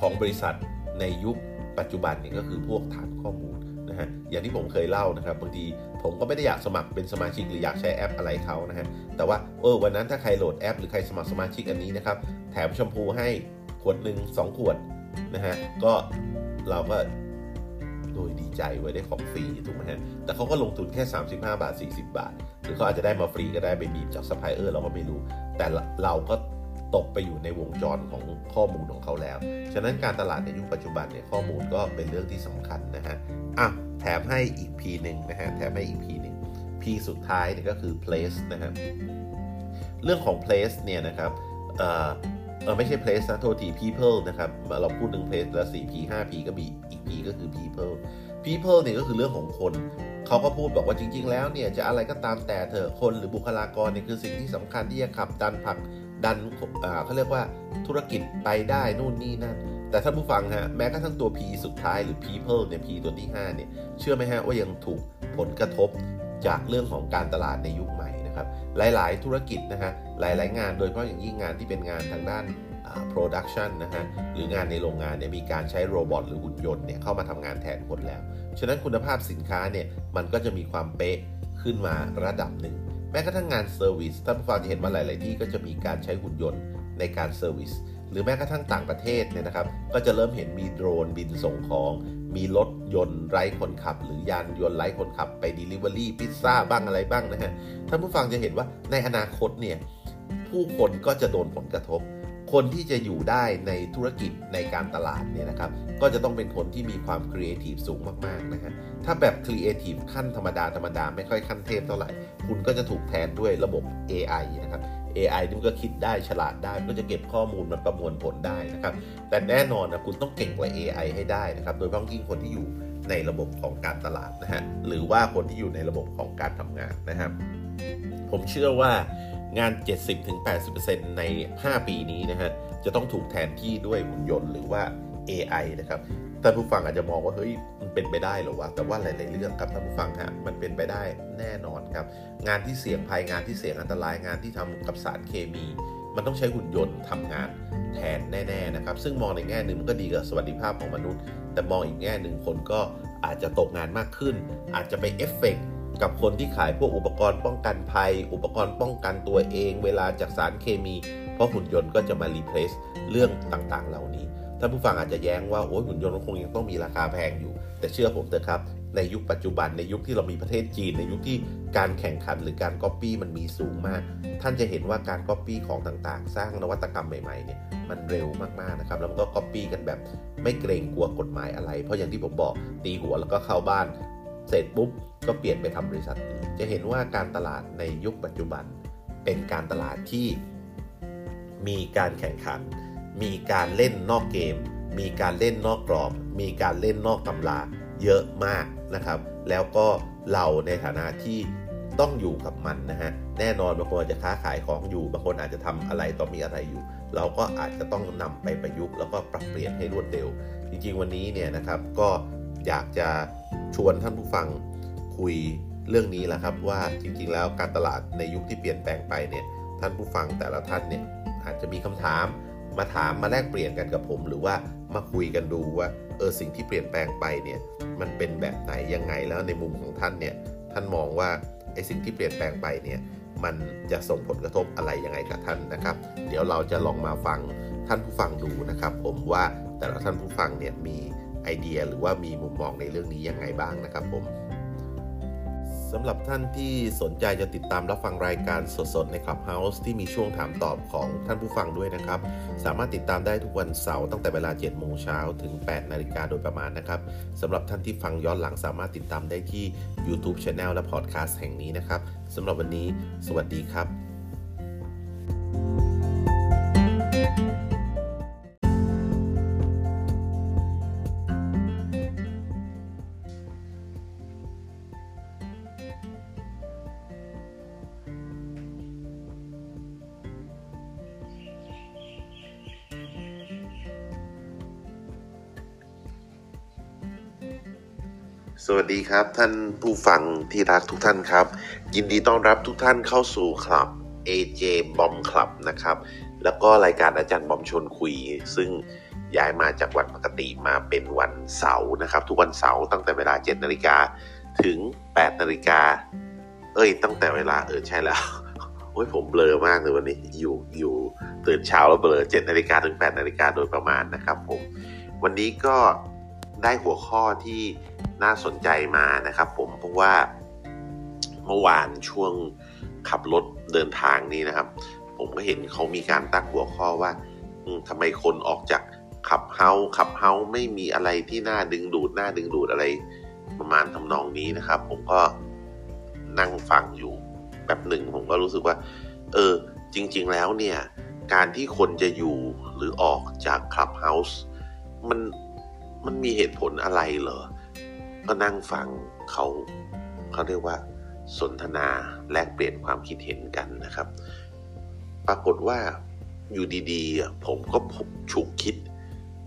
[SPEAKER 1] ของบริษัทในยุคปัจจุบันนี่ก็คือพวกฐานข้อมูล นะฮะอย่างที่ผมเคยเล่านะครับบางทีผมก็ไม่ได้อยากสมัครเป็นสมาชิกหรืออยากใช้แอปอะไรเขานะฮะแต่ว่าเออวันนั้นถ้าใครโหลดแอป หรือใครสมัครสมาชิกอันนี้นะครับแถมชมพูให้ขวดหนึ่ง2ขวดนะฮะก็เราก็โดยดีใจไว้ได้ของฟรีถูกไหมฮะแต่เขาก็ลงทุนแค่ 35 บาท 40 บาท หรือเขาอาจจะได้มาฟรีก็ได้ไปบีบจากซัพพลายเออร์เราก็ไม่รู้ แต่เราก็ ตกไปอยู่ในวงจรของข้อมูลของเขาแล้ว ฉะนั้นการตลาดในยุคปัจจุบันเนี่ยข้อมูลก็เป็นเรื่องที่สำคัญนะฮะอะแถมให้อีก P หนึ่งนะฮะแถมให้อีก P หนึ่ง P สุดท้ายเนี่ยก็คือ place นะครับเรื่องของ place เนี่ยนะครับเออเออไม่ใช่ place นะโทษที people นะครับเราพูดถึง place แล้ว 4P 5P ก็มีอีก P ก็คือ people people เนี่ยก็คือเรื่องของคนเขาก็พูดบอกว่าจริง ๆ แล้วเนี่ยจะอะไรก็ตามแต่เถอะคนหรือบุคลากรเนี่ยคือสิ่งที่สำคัญที่จะขับดันผลัก ดันเขาเรียกว่าธุรกิจไปได้นู่นนี่นั่น แต่ท่านผู้ฟังฮะแม้กระทั่งตัว P สุดท้ายหรือ people เนี่ย P ตัวที่ 5 เนี่ย เชื่อไหมฮะว่ายังถูกผลกระทบจากเรื่องของการตลาดในยุคใหม่นะครับ หลายๆ ธุรกิจนะฮะหลายๆ งานโดยเฉพาะอย่างยิ่งงานที่เป็นงานทางด้าน production นะฮะหรืองานในโรงงานเนี่ยมีการใช้ robot หรือหุ่นยนต์เนี่ยเข้ามาทำงานแทนคนแล้ว ฉะนั้นคุณภาพสินค้าเนี่ยมันก็จะมีความเป๊ะขึ้นมาระดับหนึ่ง แม้กระทั่งงาน service ท่านผู้ฟังจะเห็นว่าหลาย ๆ ที่ก็จะมีการใช้หุ่นยนต์ในการ service หรือแม้กระทั่งต่างประเทศเนี่ยนะครับ ก็จะเริ่มเห็นมีโดรนบินส่งของ มีรถยนต์ไร้คนขับ หรือยานยนต์ไร้คนขับไป Delivery พิซซ่าบ้างอะไรบ้างนะฮะท่านผู้ฟังจะเห็นว่าในอนาคตเนี่ยผู้คนก็จะโดนผลกระทบ คนที่จะอยู่ได้ในธุรกิจในการตลาดเนี่ยนะครับ ก็จะต้องเป็นคนที่มีความครีเอทีฟสูงมากๆนะฮะ ถ้าแบบครีเอทีฟขั้นธรรมดาธรรมดาไม่ค่อยขั้นเทพเท่าไหร่ คุณก็จะถูกแทนด้วยระบบ AI นะครับ AI นี่มันก็คิดได้ฉลาดได้ก็จะเก็บข้อมูลมันประมวลผลได้นะครับ แต่แน่นอนนะคุณต้องเก่งกว่า AI ให้ได้นะครับ โดยเฉพาะยิ่งคนที่อยู่ในระบบของการตลาดนะฮะ หรือว่าคนที่อยู่ในระบบของการทำงานนะครับ ผมเชื่อว่า งาน 70-80%ใน 5 ปีนี้นะฮะ จะต้องถูกแทนที่ด้วยหุ่นยนต์หรือว่า AI นะครับท่านผู้ฟังอาจจะมองว่าเฮ้ยมันเป็นไปได้หรอวะแต่ว่าหลาย ๆ เรื่องครับท่านผู้ฟังฮะมันเป็นไปได้แน่นอนครับ งานที่เสี่ยงภัยงานที่เสี่ยงอันตรายงานที่ทำกับสารเคมี มันต้องใช้หุ่นยนต์ทำงานแทนแน่ ๆ นะครับ ซึ่งมองในแง่หนึ่งมันก็ดีกับสวัสดิภาพของมนุษย์ แต่มองอีกแง่หนึ่งคนก็อาจจะตกงานมากขึ้น อาจจะไปเอฟเฟก กับคนที่ขายพวกอุปกรณ์ป้องกันภัย อุปกรณ์ป้องกันตัวเอง เวลาจากสารเคมี เพราะหุ่นยนต์ก็จะมา replace เรื่องต่างๆ เหล่านี้ท่านผู้ฟังอาจจะแย้งว่าโอ้ยหุ่นยนต์คงยังต้องมีราคาแพงอยู่ แต่เชื่อผมเถอะครับ ในยุคปัจจุบันในยุคที่เรามีประเทศจีน ในยุคที่การแข่งขันหรือการก๊อปปี้มันมีสูงมาก ท่านจะเห็นว่าการก๊อปปี้ของต่างๆ สร้างนวัตกรรมใหม่ๆเนี่ยมันเร็วมากๆนะครับแล้วก็ก๊อปปี้กันแบบไม่เกรงกลัวกฎหมายอะไร เพราะอย่างที่ผมบอกตีหัวแล้วก็เข้าบ้าน เสร็จปุ๊บก็เปลี่ยนไปทำบริษัทอื่นจะเห็นว่าการตลาดในยุคปัจจุบัน เป็นการตลาดที่มีการแข่งขัน มีการเล่นนอกเกม มีการเล่นนอกกรอบ มีการเล่นนอกตำราเยอะมากนะครับ แล้วก็เราในฐานะที่ต้องอยู่กับมันนะฮะ แน่นอนบางคนอาจจะค้าขายของอยู่ บางคนอาจจะทำอะไรต่อมีอะไรอยู่ เราก็อาจจะต้องนำไปประยุกต์แล้วก็ปรับเปลี่ยนให้รวดเร็ว จริงๆวันนี้เนี่ยนะครับก็ อยากจะชวนท่านผู้ฟังคุยเรื่องนี้แหละครับว่าจริงๆ แล้วการตลาดในยุคที่เปลี่ยนแปลงไปเนี่ยท่านผู้ฟังแต่ละท่านเนี่ยอาจจะมีคำถามมาถามมาแลกเปลี่ยนกันกับผม หรือว่ามาคุยกันดูว่าเออสิ่งที่เปลี่ยนแปลงไปเนี่ยมันเป็นแบบไหนยังไงแล้วในมุมของท่านเนี่ยท่านมองว่าไอ้สิ่งที่เปลี่ยนแปลงไปเนี่ยมันจะส่งผลกระทบอะไรยังไงกับท่านนะครับ เดี๋ยวเราจะลองมาฟังท่านผู้ฟังดูนะครับ ผมว่าแต่ละท่านผู้ฟังเนี่ยมี ไอเดียหรือว่ามีมุมมองในเรื่องนี้ยังไงบ้างนะครับผมสำหรับท่านที่สนใจจะติดตามรับฟังรายการสดๆ ใน Clubhouse ที่มีช่วงถามตอบของท่านผู้ฟังด้วยนะครับ สามารถติดตามได้ทุกวันเสาร์ตั้งแต่เวลา 7 โมงเช้าถึง 8 นาฬิกาโดยประมาณนะครับสำหรับท่านที่ฟังย้อนหลังสามารถติดตามได้ที่ YouTube Channel และ Podcast แห่งนี้นะครับสำหรับวันนี้ สวัสดีครับ สวัสดีครับท่านผู้ฟังที่รักทุกท่านครับ ยินดีต้อนรับทุกท่านเข้าสู่คลับ AJ Bomb Club นะครับ แล้วก็รายการอาจารย์บอมชวนคุย ซึ่งย้ายมาจากวันปกติมาเป็นวันเสาร์นะครับ ทุกวันเสาร์ตั้งแต่เวลา7นาฬิกาถึง8นาฬิกาเอ้ย ตั้งแต่เวลาเออใช่แล้วโอ้ยผมเบลอมากเลยวันนี้อยู่อยู่ตื่นเช้าแล้วเบลอ7นาฬิกาถึง8นาฬิกาโดยประมาณนะครับผมวันนี้ก็ ได้หัวข้อที่น่าสนใจมานะครับผมเพราะว่าเมื่อวานช่วงขับรถเดินทางนี้นะครับ ผมก็เห็นเขามีการตั้งหัวข้อว่าทำไมคนออกจากขับเฮาขับเฮาไม่มีอะไรที่น่าดึงดูดน่าดึงดูดอะไรประมาณทำนองนี้นะครับ ผมก็นั่งฟังอยู่แบบหนึ่งผมก็รู้สึกว่า เออ จริง ๆ แล้วเนี่ย การที่คนจะอยู่หรือออกจากคลับเฮาส์มัน มันมีเหตุผลอะไรเหรอ ก็นั่งฟังเขาเขาเรียกว่า สนทนาแลกเปลี่ยนความคิดเห็นกันนะครับ ปรากฏว่าอยู่ดีๆ ผมก็ฉุกคิด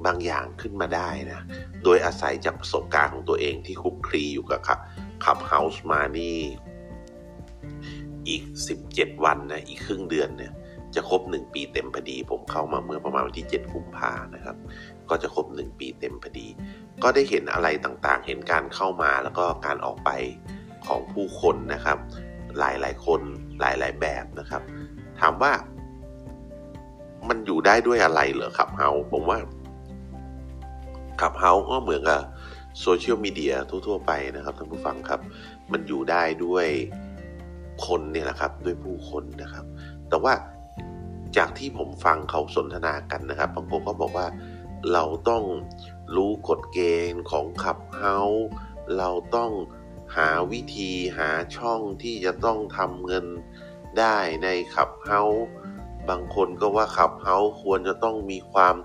[SPEAKER 1] บางอย่างขึ้นมาได้นะ โดยอาศัยจากประสบการณ์ของตัวเองที่คุกคลีอยู่กับขับเฮาส์มานี่ อีก 17 วันนะ อีกครึ่งเดือนเนี่ย จะครบ 1 ปีเต็มพอดี ผมเข้ามาเมื่อประมาณวันที่ 7 กุมภานะครับ ก็จะครบ 1 ปีเต็มพอดี ก็ได้เห็นอะไรต่างๆ เห็นการเข้ามาแล้วก็การออกไปของผู้คนนะครับ หลายๆคนหลายๆแบบนะครับ ถามว่ามันอยู่ได้ด้วยอะไรเหรอขับเฮาผมว่าขับเฮาก็เหมือนกับโซเชียลมีเดียทั่ว ๆ ไปนะครับท่านผู้ฟังครับ มันอยู่ได้ด้วยคนเนี่ยแหละครับ ด้วยผู้คนนะครับ แต่ว่า จากที่ผมฟังเขาสนทนากันนะครับบางคนก็บอกว่าเราต้องรู้กฎเกณฑ์ของขับเฮาเราต้องหาวิธีหาช่องที่จะต้องทำเงินได้ในขับเฮาบางคนก็ว่าขับเฮาควรจะต้องมีความ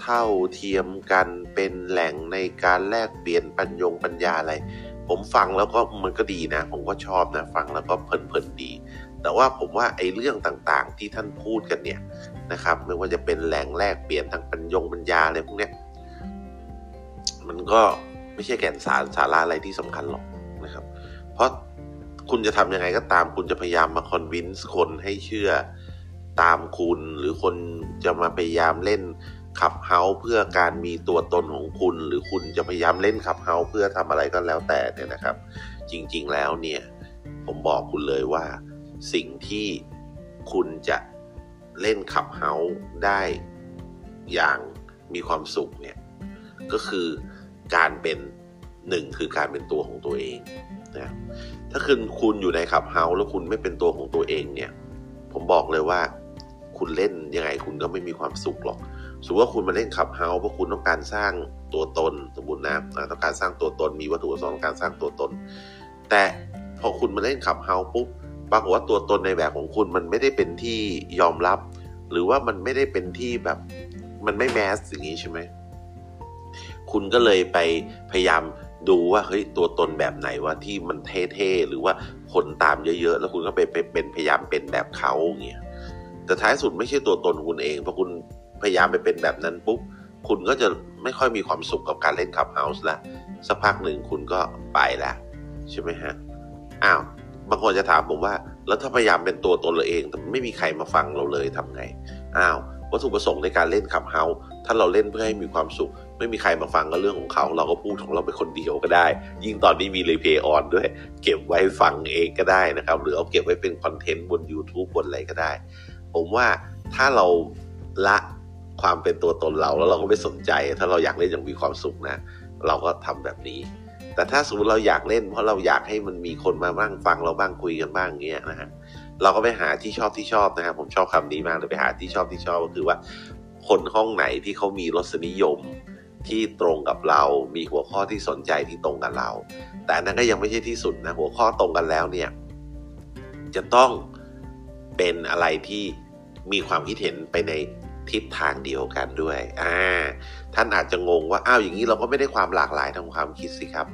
[SPEAKER 1] เท่าเทียมกันเป็นแหล่งในการแลกเปลี่ยนปัญญงปัญญาอะไร ผมฟังแล้วก็มันก็ดีนะ ผมก็ชอบนะ ฟังแล้วก็เพลินๆดี แต่ว่าผมว่าไอ้เรื่องต่างๆ ที่ท่านพูดกันเนี่ยนะครับ ไม่ว่าจะเป็นแหล่งแลกเปลี่ยนทางปัญญงปัญญาอะไรพวกเนี้ยมันก็ไม่ใช่แก่นสารสาระอะไรที่สำคัญหรอกนะครับ เพราะคุณจะทำยังไงก็ตาม คุณจะพยายามมาคอนวินส์คนให้เชื่อตามคุณ หรือคนจะมาพยายามเล่น Clubhouse เพื่อการมีตัวตนของคุณ หรือคุณจะพยายามเล่น Clubhouse เพื่อทำอะไรก็แล้วแต่เนี่ยนะครับ จริง ๆ แล้วเนี่ย ผมบอกคุณเลยว่า สิ่งที่คุณจะเล่น Clubhouse ได้อย่างมีความสุขเนี่ย ก็คือการเป็นหนึ่งคือการเป็นตัวของตัวเองนะถ้าคุณคุณอยู่ใน Clubhouse แล้วคุณไม่เป็นตัวของตัวเองเนี่ย ผมบอกเลยว่า คุณเล่นยังไงคุณก็ไม่มีความสุขหรอกสมมติว่าคุณมาเล่นขับเฮาส์เพราะคุณต้องการสร้างตัวตนสมมตินะต้องการสร้างตัวตนมีวัตถุประสงค์การสร้างตัวตน แต่พอคุณมาเล่นขับเฮาส์ปุ๊บ ปรากฏว่าตัวตนในแบบของคุณมันไม่ได้เป็นที่ยอมรับ หรือว่ามันไม่ได้เป็นที่แบบ มันไม่แมสอย่างนี้ใช่ไหมคุณก็เลยไปพยายามดูว่าเฮ้ยตัวตนแบบไหนว่าที่มันเท่ๆหรือว่าคนตามเยอะๆ แล้วคุณก็ไปเป็นพยายามเป็นแบบเขาเงี้ยแต่ท้ายสุดไม่ใช่ตัวตนคุณเองพอคุณพยายามไปเป็นแบบนั้นปุ๊บคุณก็จะไม่ค่อยมีความสุขกับการเล่นขับเฮาส์ละสักพักหนึ่งคุณก็ไปล้วใช่ไหมฮะอ้าว บางคนจะถามผมว่า แล้วถ้าพยายามเป็นตัวตนเราเองแต่ไม่มีใครมาฟังเราเลยทำไงอ้าววัตถุประสงค์ในการเล่นขับเฮาถ้าเราเล่นเพื่อให้มีความสุข ไม่มีใครมาฟังก็เรื่องของเขา เราก็พูดของเราไปคนเดียวก็ได้ ยิ่งตอนนี้มีรีเพย์ออนด้วย เก็บไว้ฟังเองก็ได้นะครับ หรือเอาเก็บไว้เป็นคอนเทนต์บน YouTube บนอะไรก็ได้ ผมว่าถ้าเราละความเป็นตัวตนเราแล้วเราก็ไม่สนใจ ถ้าเราอยากเล่นอย่างมีความสุขนะ
[SPEAKER 2] เราก็ทำแบบนี้ แต่ถ้าสมมติเราอยากเล่น เพราะเราอยากให้มันมีคนมาบ้างฟังเราบ้างคุยกันบ้างเงี้ยนะฮะเราก็ไปหาที่ชอบที่ชอบนะครับผมชอบคำนี้มากเลยไปหาที่ชอบที่ชอบก็คือว่า คนห้องไหนที่เขามีรสนิยมที่ตรงกับเรา มีหัวข้อที่สนใจที่ตรงกับเรา แต่นั้นก็ยังไม่ใช่ที่สุดนะหัวข้อตรงกันแล้วเนี่ยจะต้องเป็นอะไรที่มีความคิดเห็นไปใน ทิศทางเดียวกันด้วยอ่าท่านอาจจะงงว่าอ้าวอย่างนี้เราก็ไม่ได้ความหลากหลายทางความคิดสิครับ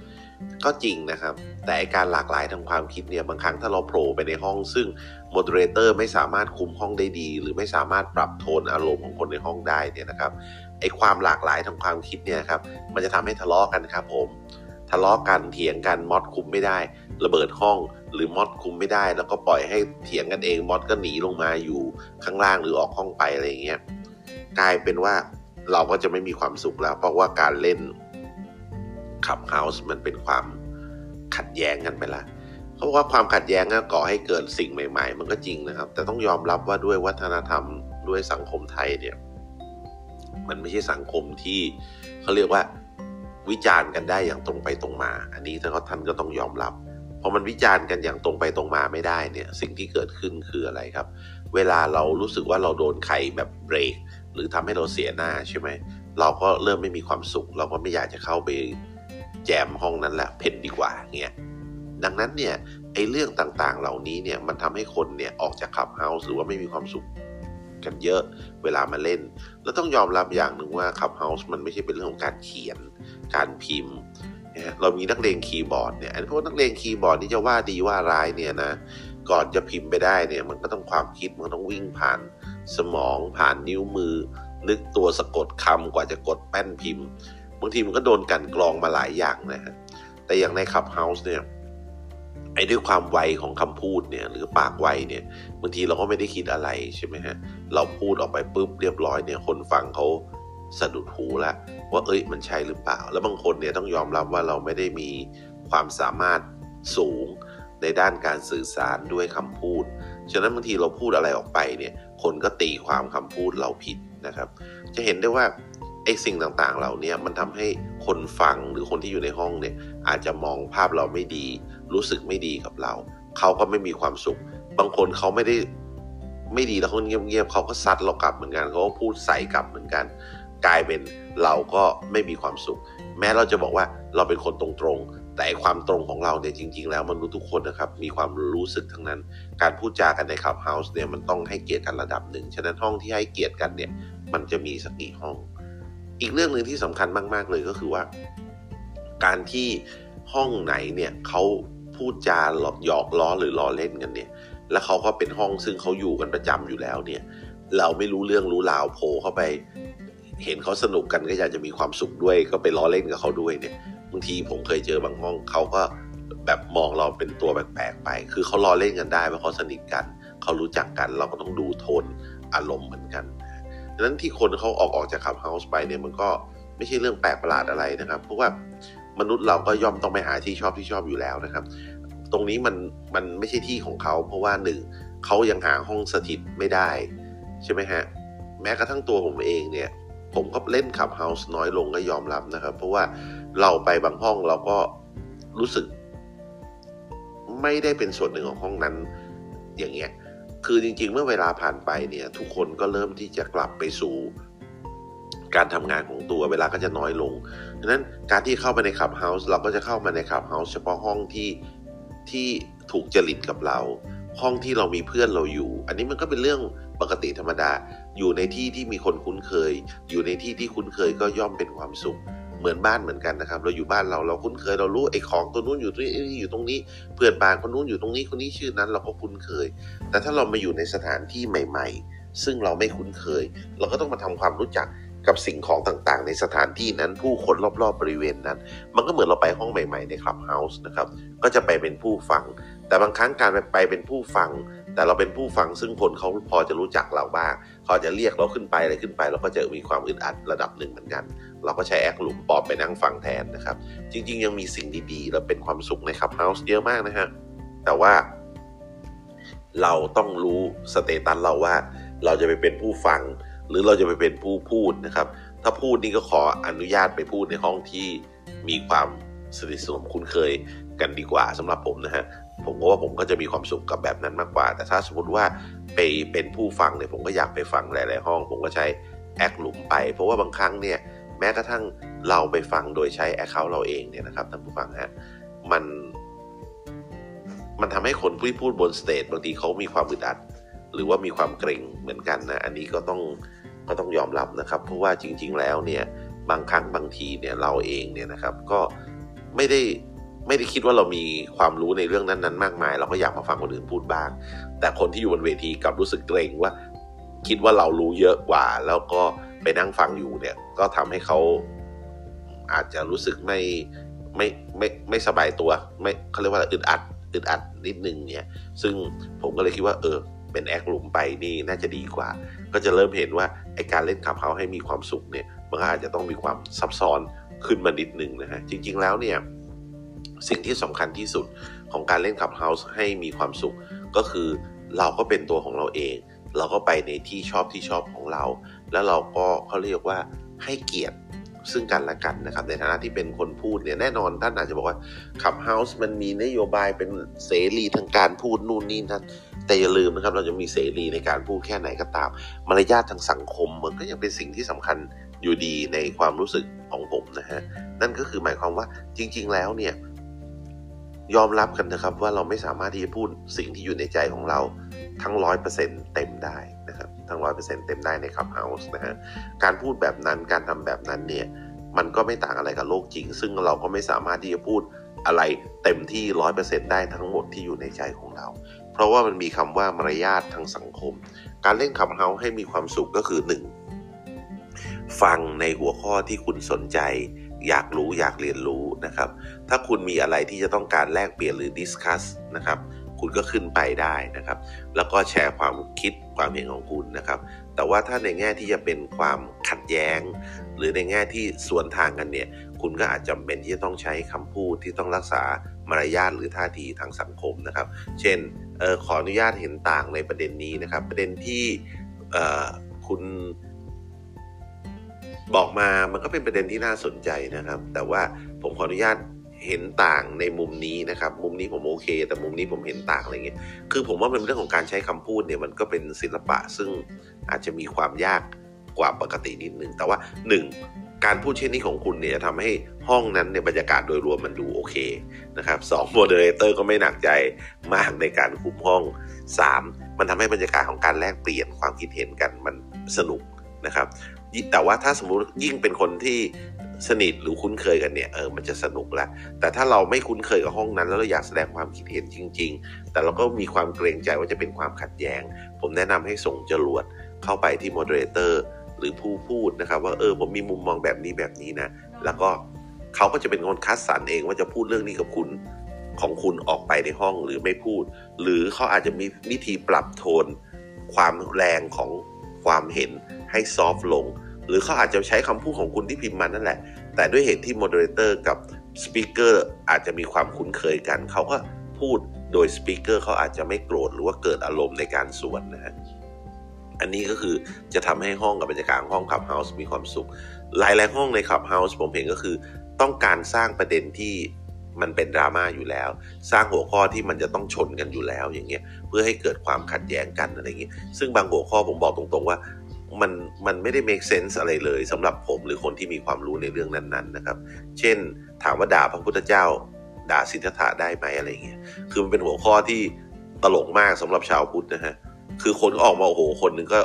[SPEAKER 2] ก็จริงนะครับ แต่การหลากหลายทางความคิดเนี่ยบางครั้งถ้าเราโผล่ไปในห้อง ซึ่งโมเดเลเตอร์ไม่สามารถคุมห้องได้ดี หรือไม่สามารถปรับโทนอารมณ์ของคนในห้องได้เนี่ยนะครับไอ้ความหลากหลายทางความคิดเนี่ยครับมันจะทำให้ทะเลาะกันครับผมทะเลาะกันเถียงกันมอดคุมไม่ได้ ระเบิดห้องหรือมอดคุมไม่ได้ แล้วก็ปล่อยให้เถียงกันเองมอดก็หนีลงมาอยู่ข้างล่างหรือออกห้องไปอะไรอย่างเงี้ย กลายเป็นว่าเราก็จะไม่มีความสุขแล้ว เพราะว่าการเล่นขับเฮาส์มันเป็นความขัดแย้งกันไปละเพราะว่าความขัดแย้งก็ก่อให้เกิดสิ่งใหม่ ๆ มันก็จริงนะครับ แต่ต้องยอมรับว่าด้วยวัฒนธรรมด้วยสังคมไทยเนี่ย มันไม่ใช่สังคมที่เขาเรียกว่าวิจารณ์กันได้อย่างตรงไปตรงมา อันนี้ท่านก็ท่านก็ต้องยอมรับพอมันวิจารณ์กันอย่างตรงไปตรงมาไม่ได้เนี่ย สิ่งที่เกิดขึ้นคืออะไรครับ เวลาเรารู้สึกว่าเราโดนใครแบบเบรก หรือทำให้เราเสียหน้าใช่ไหมเราก็เริ่มไม่มีความสุข เราก็ไม่อยากจะเข้าไปแจมห้องนั้นแหละเพ่นดีกว่าเงี้ยดังนั้นเนี่ยไอ้เรื่องต่างๆ เหล่านี้เนี่ยมันทำให้คนเนี่ยออกจากคลับเฮาส์หรือว่าไม่มีความสุขกันเยอะเวลามาเล่น แล้วต้องยอมรับอย่างหนึ่งว่า Clubhouse มันไม่ใช่เป็นเรื่องของการเขียน การพิมพ์เรามีนักเลงคีย์บอร์ดเนี่ยไอ้พวกนักเลงคีย์บอร์ดนี่จะว่าดีว่าร้ายเนี่ยนะก่อนจะพิมพ์ไปได้เนี่ยมันก็ต้องความคิดมันต้องวิ่งผ่าน สมองผ่านนิ้วมือ นึกตัวสะกดคำกว่าจะกดแป้นพิมพ์บางทีมันก็โดนกันกรองมาหลายอย่างนะฮะแต่อย่างใน Clubhouse เนี่ยไอ้ด้วยความไวของคำพูดเนี่ยหรือปากไวเนี่ยบางทีเราก็ไม่ได้คิดอะไรใช่ไหมฮะเราพูดออกไปปุ๊บเรียบร้อยเนี่ยคนฟังเขาสะดุดหูแล้วว่าเอ้ยมันใช่หรือเปล่า แล้วบางคนเนี่ยต้องยอมรับว่าเราไม่ได้มีความสามารถสูงในด้านการสื่อสารด้วยคำพูด ฉะนั้นบางทีเราพูดอะไรออกไปเนี่ย คนก็ตีความคำพูดเราผิดนะครับ จะเห็นได้ว่าไอ้สิ่งต่างๆ เหล่านี้มันทำให้คนฟังหรือคนที่อยู่ในห้องเนี่ยอาจจะมองภาพเราไม่ดี รู้สึกไม่ดีกับเรา เขาก็ไม่มีความสุข บางคนเขาไม่ได้ไม่ดีแล้วเขาเงียบๆเขาก็ซัดเรากลับเหมือนกันเขาก็พูดใส่กลับเหมือนกัน กลายเป็นเราก็ไม่มีความสุข แม้เราจะบอกว่าเราเป็นคนตรง แต่ความตรงของเราเนี่ยจริง ๆ แล้วมนุษย์ทุกคนนะครับมีความรู้สึกทั้งนั้น การพูดจากันในคลับเฮาส์เนี่ยมันต้องให้เกียรติกันระดับหนึ่ง ฉะนั้นห้องที่ให้เกียรติกันเนี่ยมันจะมีสักกี่ห้อง อีกเรื่องหนึ่งที่สำคัญมาก ๆ เลยก็คือว่า การที่ห้องไหนเนี่ยเขาพูดจาหลอกยอกล้อหรือล้อเล่นกันเนี่ย แล้วเขาก็เป็นห้องซึ่งเขาอยู่กันประจำอยู่แล้วเนี่ย เราไม่รู้เรื่องรู้ราวโผล่เข้าไป เห็นเขาสนุกกันก็อยากจะมีความสุขด้วย ก็ไปล้อเล่นกับเขาด้วยเนี่ยางทีผมเคยเจอบางห้องเขาก็แบบมองเราเป็นตัวแปลกๆไป คือเขารอเล่นกันได้เพราะเขาสนิทกัน เขารู้จักกัน เราก็ต้องดูโทนอารมณ์เหมือนกันดังนั้นที่คนเขาออกออกจากคับเฮาส์ไปเนี่ยมันก็ไม่ใช่เรื่องแปลกประหลาดอะไรนะครับ เพราะว่ามนุษย์เราก็ย่อมต้องไปหาที่ชอบที่ชอบอยู่แล้วนะครับ ตรงนี้มันมันไม่ใช่ที่ของเขา เพราะว่าหนึ่งเขายังหาห้องสถิตไม่ได้ ใช่ไหมฮะ แม้กระทั่งตัวผมเองเนี่ย ผมก็เล่นขับเฮาส์น้อยลงก็ยอมรับนะครับ เพราะว่า เราไปบางห้องเราก็รู้สึก ไม่ได้เป็นส่วนหนึ่งของห้องนั้น อย่างเงี้ย คือจริง ๆ เมื่อเวลาผ่านไปเนี่ย ทุกคนก็เริ่มที่จะกลับไปสู่ การทำงานของตัวเวลาก็จะน้อยลงดังนั้นการที่เข้าไปในขับเฮาส์เราก็จะเข้ามาในขับเฮาส์เฉพาะห้องที่ที่ถูกจริตกับเรา ห้องที่เรามีเพื่อนเราอยู่ อันนี้มันก็เป็นเรื่องปกติธรรมดา อยู่ในที่ที่มีคนคุ้นเคย อยู่ในที่ที่คุ้นเคยก็ย่อมเป็นความสุข เหมือนบ้านเหมือนกันนะครับ เราอยู่บ้านเราเราคุ้นเคยเรารู้ไอ้ของตัวนู้นอยู่ตรงนี้อยู่ตรงนี้เพื่อนบ้านคนนู้นอยู่ตรงนี้คนนี้ชื่อนั้น เราก็คุ้นเคย แต่ถ้าเรามาอยู่ในสถานที่ใหม่ ๆ ซึ่งเราไม่คุ้นเคย เราก็ต้องมาทำความรู้จักกับสิ่งของต่างๆ ในสถานที่นั้นผู้คนรอบๆบริเวณนั้น มันก็เหมือนเราไปห้องใหม่ๆในคลับเฮาส์นะครับก็จะไปเป็นผู้ฟัง แต่บางครั้งการไปเป็นผู้ฟัง แต่เราเป็นผู้ฟังซึ่งคนเขาพอจะรู้จักเราบ้าง เขาจะเรียกเราขึ้นไปอะไรขึ้นไป เราก็จะมีความอึดอัดระดับหนึ่งเหมือนกัน เราก็ใช้ acc หลุมปอบไปนั่งฟังแทนนะครับ จริง ๆ ยังมีสิ่งดีๆ และเป็นความสุขใน Clubhouse เยอะมากนะฮะแต่ว่า เราต้องรู้ status เราว่า เราจะไปเป็นผู้ฟัง หรือเราจะไปเป็นผู้พูดนะครับ ถ้าพูดนี่ก็ขออนุญาตไปพูดในห้องที่มีความสนิทสนมคุ้นเคยกันดีกว่าสำหรับผมนะฮะ ผมก็ว่าผมก็จะมีความสุขกับแบบนั้นมากกว่า แต่ถ้าสมมติว่าไปเป็นผู้ฟังเนี่ยผมก็อยากไปฟังหลาย ๆ ห้อง ผมก็ใช้acc หลุมไป เพราะว่าบางครั้งเนี่ยแม้กระทั่งเราไปฟังโดยใช้ account เราเองเนี่ยนะครับท่านผู้ฟังฮะมัน มันทำให้คนที่พูดบน stage บางทีเขามีความอึดอัด หรือว่ามีความเกรงเหมือนกันนะอันนี้ก็ต้องก็ต้องยอมรับนะครับ เพราะว่าจริง ๆ แล้วเนี่ยบางครั้งบางทีเนี่ยเราเองเนี่ยนะครับก็ไม่ได้ ไม่ได้คิดว่าเรามีความรู้ในเรื่องนั้นๆ มากมาย เราก็อยากมาฟังคนอื่นพูดบ้าง แต่คนที่อยู่บนเวทีกลับรู้สึกเกรงว่า คิดว่าเรารู้เยอะกว่า แล้วก็ไปนั่งฟังอยู่เนี่ย ก็ทำให้เขาอาจจะรู้สึกไม่ไม่ไม่ไม่สบายตัว ไม่เขาเรียกว่าอึดอัดอึดอัดนิดนึงเนี่ย ซึ่งผมก็เลยคิดว่า เออ เป็นแอคลุมไปนี่น่าจะดีกว่า ก็จะเริ่มเห็นว่าไอการเล่นขับเฮาให้มีความสุขเนี่ยมันก็อาจจะต้องมีความซับซ้อนขึ้นมานิดนึงนะฮะจริง ๆ แล้วเนี่ย สิ่งที่สำคัญที่สุดของการเล่นขับเฮาส์ให้มีความสุข ก็คือเราก็เป็นตัวของเราเอง เราก็ไปในที่ชอบที่ชอบของเรา แล้วเราก็เขาเรียกว่าให้เกียรติซึ่งกันและกันนะครับ ในฐานะที่เป็นคนพูดเนี่ยแน่นอนท่านอาจจะบอกว่าขับเฮาส์มันมีนโยบายเป็นเสรีทางการพูดนู่นนี่นั่นแต่อย่าลืมนะครับเราจะมีเสรีในการพูดแค่ไหนก็ตาม มารยาททางสังคมมันก็ยังเป็นสิ่งที่สำคัญอยู่ดีในความรู้สึกของผมนะฮะนั่นก็คือหมายความว่าจริง ๆ แล้วเนี่ย ยอมรับกันนะครับว่าเราไม่สามารถที่จะพูดสิ่งที่อยู่ในใจของเราทั้งร้อยเปอร์เซ็นเต็มได้นะครับทั้งร้อยเปอร์เซ็นเต็มได้ใน Clubhouse นะฮะการพูดแบบนั้นการทำแบบนั้นเนี่ยมันก็ไม่ต่างอะไรกับโลกจริง ซึ่งเราก็ไม่สามารถที่จะพูดอะไรเต็มที่ร้อยเปอร์เซ็นได้ทั้งหมดที่อยู่ในใจของเรา เพราะว่ามันมีคำว่ามารยาททางสังคม การเล่น Clubhouse ให้มีความสุขก็คือ 1. ฟังในหัวข้อที่คุณสนใจ อยากรู้อยากเรียนรู้นะครับ ถ้าคุณมีอะไรที่จะต้องการแลกเปลี่ยนหรือดิสคัสนะครับคุณก็ขึ้นไปได้นะครับ แล้วก็แชร์ความคิดความเห็นของคุณนะครับ แต่ว่าถ้าในแง่ที่จะเป็นความขัดแย้ง หรือในแง่ที่สวนทางกันเนี่ย คุณก็อาจจำเป็นที่จะต้องใช้คำพูดที่ต้องรักษามารยาทหรือท่าทีทางสังคมนะครับ เช่นออขออนุญาตเห็นต่างในประเด็นนี้นะครับ ประเด็นที่คุณ บอกมามันก็เป็นประเด็นที่น่าสนใจนะครับ แต่ว่าผมขออนุญาตเห็นต่างในมุมนี้นะครับ มุมนี้ผมโอเค แต่มุมนี้ผมเห็นต่างอะไรเงี้ยคือผมว่าเป็นเรื่องของการใช้คำพูดเนี่ยมันก็เป็นศิลปะซึ่งอาจจะมีความยากกว่าปกตินิดนึงแต่ว่า 1. การพูดเช่นนี้ของคุณเนี่ยทำให้ห้องนั้นเนี่ยบรรยากาศโดยรวมมันดูโอเคนะครับสอง moderator ก็ไม่หนักใจมากในการคุมห้อง 3. มันทำให้บรรยากาศของการแลกเปลี่ยนความคิดเห็นกันมันสนุกนะครับ แต่ว่าถ้าสมมุติยิ่งเป็นคนที่สนิทหรือคุ้นเคยกันเนี่ยเออมันจะสนุกละแต่ถ้าเราไม่คุ้นเคยกับห้องนั้น แล้วเราอยากแสดงความคิดเห็นจริง ๆ แต่เราก็มีความเกรงใจว่าจะเป็นความขัดแย้ง ผมแนะนำให้ส่งจรวดเข้าไปที่ moderator หรือผู้พูดนะครับ ว่าเออผมมีมุมมองแบบนี้แบบนี้นะ แล้วก็เขาก็จะเป็นคนคัดสรรเองว่าจะพูดเรื่องนี้กับคุณของคุณออกไปในห้องหรือไม่พูด หรือเขาอาจจะมีวิธีปรับโทน ความแรงของความเห็น ให้ soft ลง หรือเขาอาจจะใช้คำพูดของคุณที่พิมพ์มานั่นแหละ แต่ด้วยเหตุที่ moderator กับ speaker อาจจะมีความคุ้นเคยกัน เขาก็พูดโดย speaker เขาอาจจะไม่โกรธหรือว่าเกิดอารมณ์ในการสวนนะฮะอันนี้ก็คือจะทำให้ห้องกับบรรยากาศห้อง Clubhouse มีความสุข หลายๆห้องใน Clubhouse ผมเห็นก็คือ ต้องการสร้างประเด็นที่มันเป็นดราม่าอยู่แล้ว สร้างหัวข้อที่มันจะต้องชนกันอยู่แล้วอย่างเงี้ยเพื่อให้เกิดความขัดแย้งกันอะไรเงี้ยซึ่งบางหัวข้อผมบอกตรงๆว่า มันมันไม่ได้ make sense อะไรเลยสำหรับผมหรือคนที่มีความรู้ในเรื่องนั้นๆนะครับ เช่น ถามว่าด่าพระพุทธเจ้า ด่าสิทธัตถะได้ไหมอะไรเงี้ยคือมันเป็นหัวข้อที่ตลกมากสำหรับชาวพุทธนะฮะคือคนก็ออกมาโอ้โหคนหนึ่งก็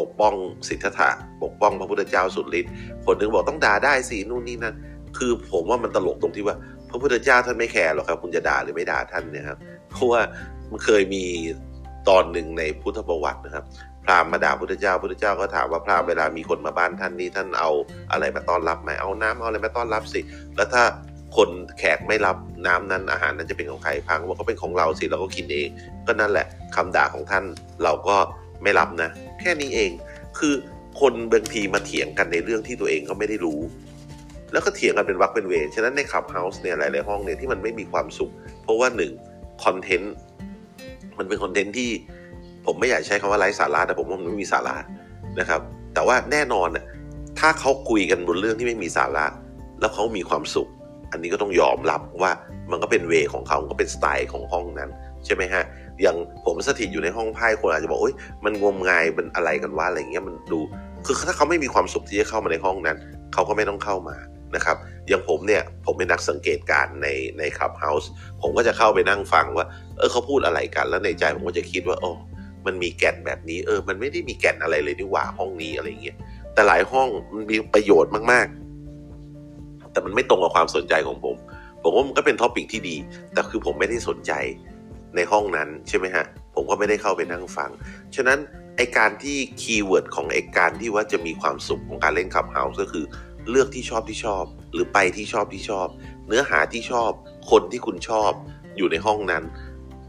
[SPEAKER 2] ปกป้องสิทธัตถะปกป้องพระพุทธเจ้าสุดฤทธิ์คนหนึ่งบอกต้องด่าได้สินู่นนี่นั่นคือผมว่ามันตลกตรงที่ว่า พระพุทธเจ้าท่านไม่แคร์หรอกครับคุณจะด่าหรือไม่ด่าท่านเนี่ยครับเพราะว่ามันเคยมีตอนหนึ่งในพุทธประวัตินะครับ พราหมณ์มาด่าพุทธเจ้าพุทธเจ้าก็ถามว่าพราหมณ์เวลามีคนมาบ้านท่านนี่ท่านเอาอะไรมาต้อนรับไหมเอาน้ำเอาอะไรมาต้อนรับสิ แล้วถ้าคนแขกไม่รับน้ำนั้นอาหารนั้นจะเป็นของใครพังว่าก็เป็นของเราสิเราก็กินเอง ก็นั่นแหละคำด่าของท่านเราก็ไม่รับนะ แค่นี้เองคือคนบางทีมาเถียงกันในเรื่องที่ตัวเองก็ไม่ได้รู้ แล้วก็เถียงกันเป็นวักเป็นเวรฉะนั้นในขับเฮาส์เนี่ยหลายๆห้องเนี่ยที่มันไม่มีความสุข เพราะว่าหนึ่งคอนเทนต์มันเป็นคอนเทนต์ที่ ผมไม่อยากใช้คำว่าไร้สาระแต่ผมว่ามันไม่มีสาระนะครับ แต่ว่าแน่นอนถ้าเขาคุยกันบนเรื่องที่ไม่มีสาระ แล้วเขามีความสุข อันนี้ก็ต้องยอมรับว่ามันก็เป็นเวของเขาก็เป็นสไตล์ของห้องนั้น ใช่ไหมฮะอย่างผมสถิตอยู่ในห้องไพ่คนอาจจะบอกโอ้ยมันงมงายมันอะไรกันว่าอะไรเงี้ยมันดูคือถ้าเขาไม่มีความสุขที่จะเข้ามาในห้องนั้น เขาก็ไม่ต้องเข้ามานะครับอย่างผมเนี่ยผมเป็นนักสังเกตการในในคลับเฮาส์ผมก็จะเข้าไปนั่งฟังว่า เออเขาพูดอะไรกัน แล้วในใจผมก็จะคิดว่าโอ้ มันมีแก่นแบบนี้ เออ มันไม่ได้มีแก่นอะไรเลยนี่หว่าห้องนี้อะไรเงี้ยแต่หลายห้องมันมีประโยชน์มากๆ แต่มันไม่ตรงกับความสนใจของผม ผมว่ามันก็เป็น topic ที่ดี แต่คือผมไม่ได้สนใจในห้องนั้นใช่ไหมฮะ ผมก็ไม่ได้เข้าไปนั่งฟัง ฉะนั้นไอการที่ keyword ของไอการที่ว่าจะมีความสุขของการเล่น Clubhouse ก็คือ เลือกที่ชอบที่ชอบ หรือไปที่ชอบที่ชอบ เนื้อหาที่ชอบ คนที่คุณชอบอยู่ในห้องนั้น